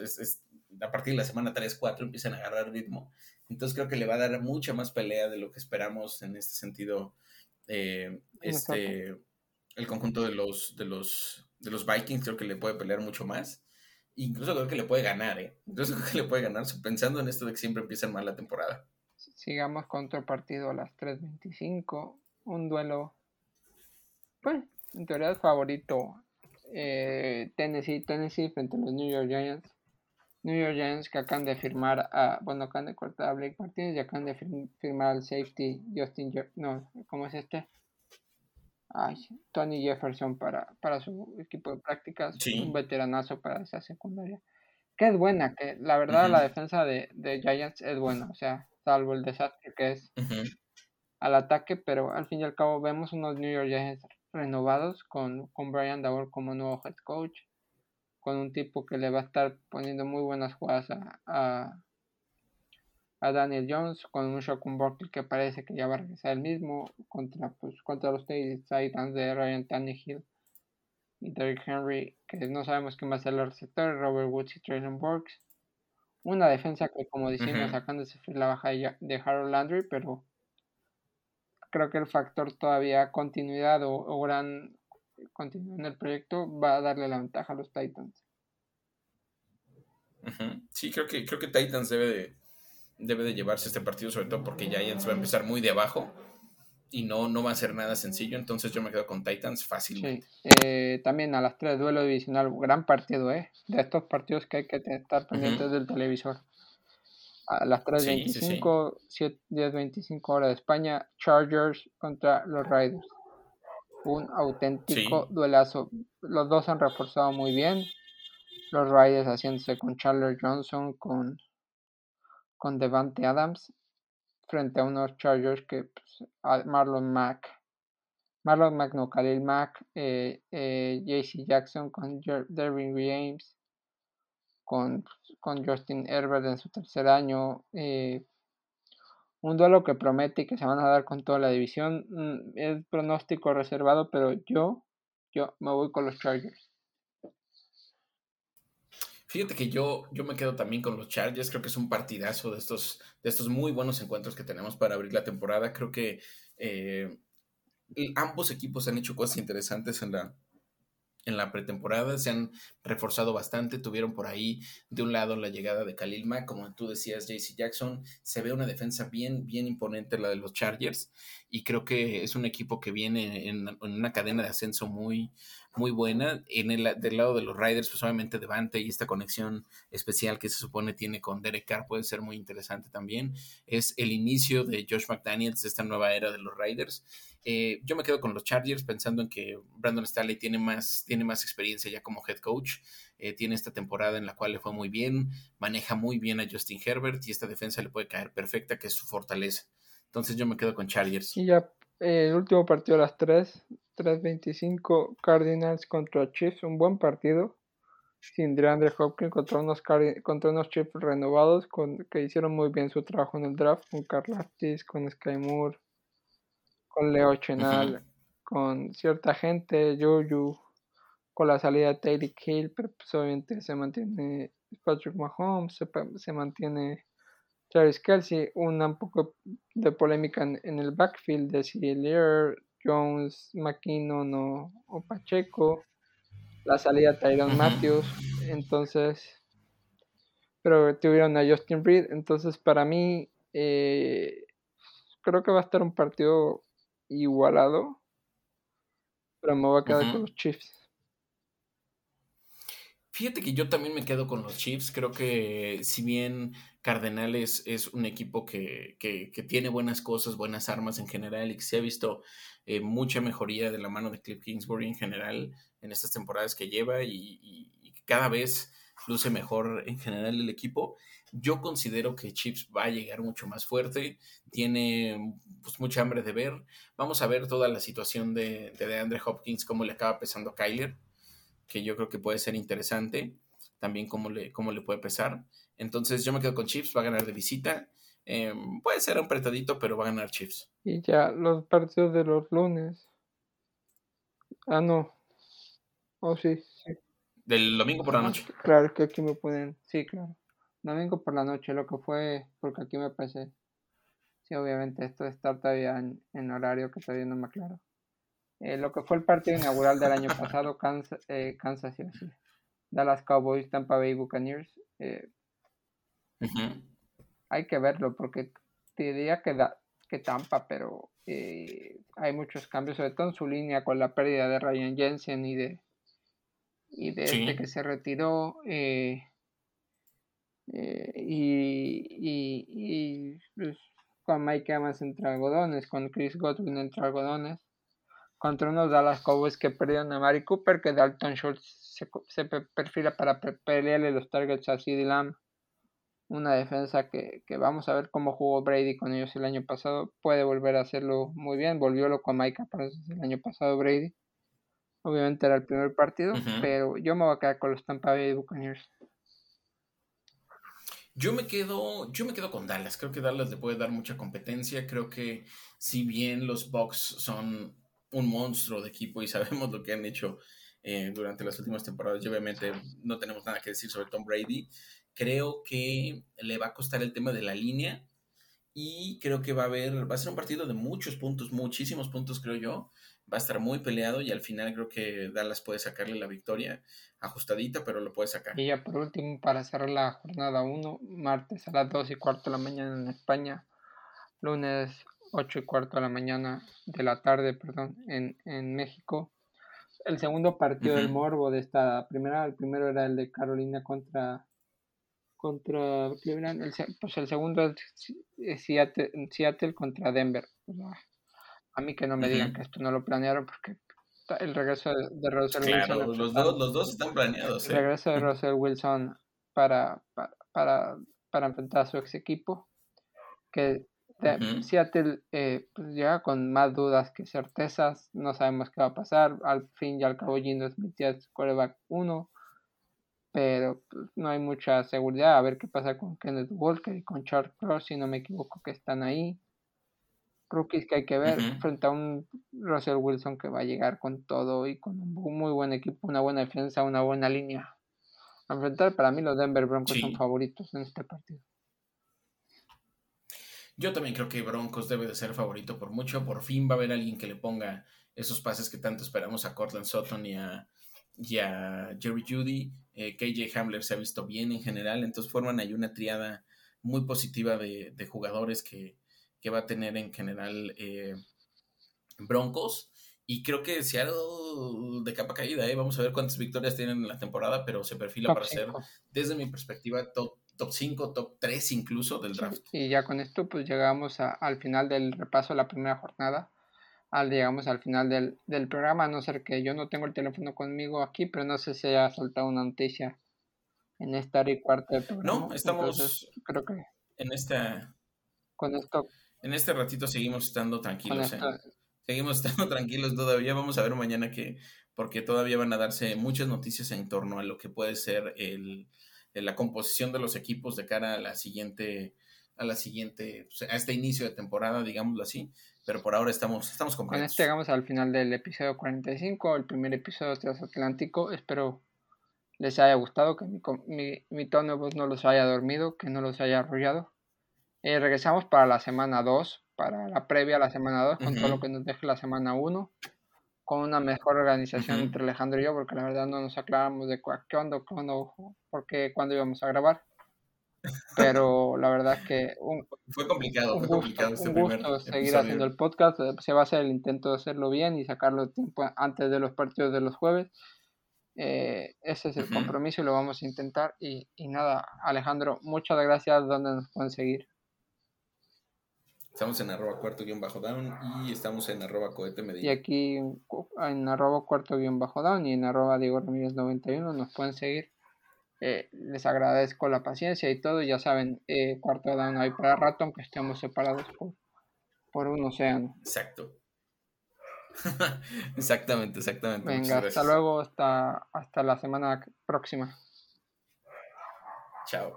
a partir de la semana 3, 4 empiezan a agarrar ritmo. Entonces creo que le va a dar mucha más pelea de lo que esperamos en este sentido. Eh, este, el conjunto de los, de los, de los Vikings creo que le puede pelear mucho más. Incluso creo que le puede ganar, ¿eh? Incluso creo que le puede ganar pensando en esto de que siempre empiezan mal la temporada. Sigamos con otro partido a las 3.25. Un duelo, pues, en teoría es favorito. Eh, Tennessee, Tennessee frente a los New York Giants. New York Giants que acaban de firmar a, bueno, acaban de cortar a Blake Martínez y acaban de firmar al safety Justin, no, ¿cómo es este? Ay, Tony Jefferson para, para su equipo de prácticas, un veteranazo para esa secundaria. Que es buena, que la verdad la defensa de, de, Giants es buena, o sea, salvo el desastre que es al ataque, pero al fin y al cabo vemos unos New York Giants renovados con, con Brian Dawar como nuevo head coach con un tipo que le va a estar poniendo muy buenas jugadas a, a, Daniel Jones, con un Shokun Borkel que parece que ya va a regresar el mismo contra, pues, contra los Titans de Ryan Tannehill y Derrick Henry, que no sabemos quién va a ser el receptor, Robert Woods y Traylon Burks. Una defensa que, como decimos, sacándose la baja de Harold Landry, pero creo que el factor todavía continuidad o, o gran continúe en el proyecto, va a darle la ventaja a los Titans. Sí, creo que, creo que Titans debe de, debe de llevarse este partido, sobre todo porque Giants va a empezar muy de abajo y no, no va a ser nada sencillo, entonces yo me quedo con Titans fácilmente. Eh, también a las 3, duelo divisional, gran partido, ¿eh? De estos partidos que hay que estar pendientes del televisor. A las 3.25, sí, 10.25 hora de España, Chargers contra los Raiders un auténtico duelazo. Los dos han reforzado muy bien. Los Riders haciéndose con Charles Johnson, con, con Devante Adams, frente a unos Chargers que pues, Marlon Mack, Marlon Mack no, Khalil Mack, eh, eh, JC Jackson con Derwin James, con, con Justin Herbert en su tercer año, eh, un duelo que promete que se van a dar con toda la división. Mm, es pronóstico reservado, pero yo, yo me voy con los Chargers. Fíjate que yo, yo me quedo también con los Chargers. Creo que es un partidazo de estos, de estos muy buenos encuentros que tenemos para abrir la temporada. Creo que eh, ambos equipos han hecho cosas interesantes en la, en la pretemporada, se han reforzado bastante, tuvieron por ahí de un lado la llegada de Khalil Mack, como tú decías, JC Jackson, se ve una defensa bien, bien imponente la de los Chargers y creo que es un equipo que viene en, en una cadena de ascenso muy, muy buena. En el del lado de los Riders, pues obviamente Devante y esta conexión especial que se supone tiene con Derek Carr puede ser muy interesante también. Es el inicio de Josh McDaniels esta nueva era de los Riders. Eh, yo me quedo con los Chargers pensando en que Brandon Staley tiene más, tiene más experiencia ya como head coach. Eh, tiene esta temporada en la cual le fue muy bien, maneja muy bien a Justin Herbert y esta defensa le puede caer perfecta, que es su fortaleza. Entonces yo me quedo con Chargers. Y ya el último partido a las 3, 3.25 Cardinals contra Chiefs, un buen partido. Sin DeAndre Hopkins contra unos, contra unos Chiefs renovados con, que hicieron muy bien su trabajo en el draft con Carl con Sky Moore, con Leo Chenal, con cierta gente, Juju, con la salida de Taylor Hill, pero pues obviamente se mantiene Patrick Mahomes, se, mantiene Travis Kelsey, un poco de polémica en, el backfield de C. Jones, McKinnon o, Pacheco, la salida de Tyron Matthews, entonces, pero tuvieron a Justin Reed, entonces para mí eh, creo que va a estar un partido igualado, pero me voy a quedar con los Chiefs. Fíjate que yo también me quedo con los Chiefs. Creo que si bien Cardenales es un equipo que, tiene buenas cosas, buenas armas en general y que se ha visto eh, mucha mejoría de la mano de Cliff Kingsbury en general en estas temporadas que lleva y, cada vez luce mejor en general el equipo. Yo considero que Chiefs va a llegar mucho más fuerte, tiene pues, mucha hambre de ver. Vamos a ver toda la situación de, de Andre Hopkins, cómo le acaba pesando a Kyler que yo creo que puede ser interesante, también cómo le, cómo le puede pesar. Entonces yo me quedo con Chiefs, va a ganar de visita. Em, puede ser un pretadito, pero va a ganar Chiefs. Y ya, los partidos de los lunes. Ah, no. Oh, sí, sí. Del domingo por la noche. Claro, que aquí me pueden. Sí, claro. Domingo por la noche, lo que fue, porque aquí me parece. Sí, obviamente, esto de estar todavía en, en horario que todavía no me aclaro. Eh, lo que fue el partido inaugural del año pasado, Kansas, eh, Kansas City, Dallas Cowboys, Tampa Bay Buccaneers. Eh, hay que verlo porque te diría que, da, que Tampa, pero hay muchos cambios, sobre todo en su línea con la pérdida de Ryan Jensen y de, y de este que se retiró. y, y, pues, con Mike Evans entre algodones, con Chris Godwin entre algodones contra unos Dallas Cowboys que perdieron a Mari Cooper, que Dalton Schultz se, perfila para pelearle los targets a CeeDee Lamb. Una defensa que, vamos a ver cómo jugó Brady con ellos el año pasado. Puede volver a hacerlo muy bien. Volvió loco a Micah el año pasado Brady. Obviamente era el primer partido, pero yo me voy a quedar con los Tampa Bay Buccaneers. Yo me quedo, yo me quedo con Dallas. Creo que Dallas le puede dar mucha competencia. Creo que si bien los Bucks son un monstruo de equipo y sabemos lo que han hecho eh, durante las últimas temporadas y obviamente no tenemos nada que decir sobre Tom Brady. Creo que le va a costar el tema de la línea y creo que va a haber, va a ser un partido de muchos puntos, muchísimos puntos creo yo. Va a estar muy peleado y al final creo que Dallas puede sacarle la victoria ajustadita, pero lo puede sacar. Y ya por último, para cerrar la jornada 1, martes a las 2 y cuarto de la mañana en España, lunes 8 y cuarto de la mañana, de la tarde, perdón, en, en México. El segundo partido del Morbo de esta primera, el primero era el de Carolina contra contra Cleveland, el, pues el segundo es Seattle, contra Denver. a mí que no me digan que esto no lo planearon porque el regreso de, de Russell Wilson. Los dos, los dos están planeados. El ¿eh? regreso de Russell Wilson para, para, para, para enfrentar a su ex equipo, que Seattle eh, pues llega con más dudas que certezas, no sabemos qué va a pasar, al fin y al cabo Gino Smith ya es quarterback 1, pero pues, no hay mucha seguridad, a ver qué pasa con Kenneth Walker y con Charles Cross, si no me equivoco que están ahí, rookies que hay que ver, frente a un Russell Wilson que va a llegar con todo y con un muy buen equipo, una buena defensa, una buena línea. A enfrentar, para mí los Denver Broncos son favoritos en este partido. Yo también creo que Broncos debe de ser favorito por mucho. Por fin va a haber alguien que le ponga esos pases que tanto esperamos a Cortland Sutton y a, Jerry Judy. Eh, KJ Hamler se ha visto bien en general. Entonces forman ahí una triada muy positiva de, jugadores que, va a tener en general eh, Broncos. Y creo que Seattle de capa caída, ¿eh? vamos a ver cuántas victorias tienen en la temporada, pero se perfila para ser, desde mi perspectiva, top top 5, top 3 incluso del draft. Y ya con esto pues llegamos al final del repaso de la primera jornada. Al, llegamos al final del, del, programa, a no ser que yo no tengo el teléfono conmigo aquí, pero no sé si haya saltado una noticia en esta hora y cuarto del programa. No, estamos creo que en esta con esto en este ratito seguimos estando tranquilos. Con esto, Seguimos estando tranquilos todavía. Vamos a ver mañana que, porque todavía van a darse muchas noticias en torno a lo que puede ser el, la composición de los equipos de cara a la siguiente, a la siguiente, pues, a este inicio de temporada, digámoslo así. Pero por ahora estamos, estamos Con esto llegamos al final del episodio 45, el primer episodio transatlántico. Espero les haya gustado, que mi, mi, mi tono de voz no los haya dormido, que no los haya arrollado. Eh, regresamos para la semana 2, para la previa a la semana 2, con todo lo que nos deje la semana 1, con una mejor organización entre Alejandro y yo, porque la verdad no nos aclaramos de qué onda, cuándo, por qué, cuándo íbamos a grabar. Pero la verdad es que fue complicado, fue complicado este un gusto seguir haciendo el podcast. Eh, se va a hacer el intento de hacerlo bien y sacarlo tiempo antes de los partidos de los jueves. Eh, ese es el compromiso y lo vamos a intentar. Y, y nada, Alejandro, muchas gracias. ¿Dónde nos pueden seguir? Estamos en arroba cuarto guion bajo down y estamos en arroba cohete Y aquí en arroba cuarto guion bajo down y en arroba Diego Ramírez 91 nos pueden seguir. Eh, les agradezco la paciencia y todo. Ya saben, eh, cuarto down hay para rato, aunque estemos separados por, por un océano. Exacto. exactamente, exactamente. Venga, hasta luego, hasta, hasta la semana próxima. Chao.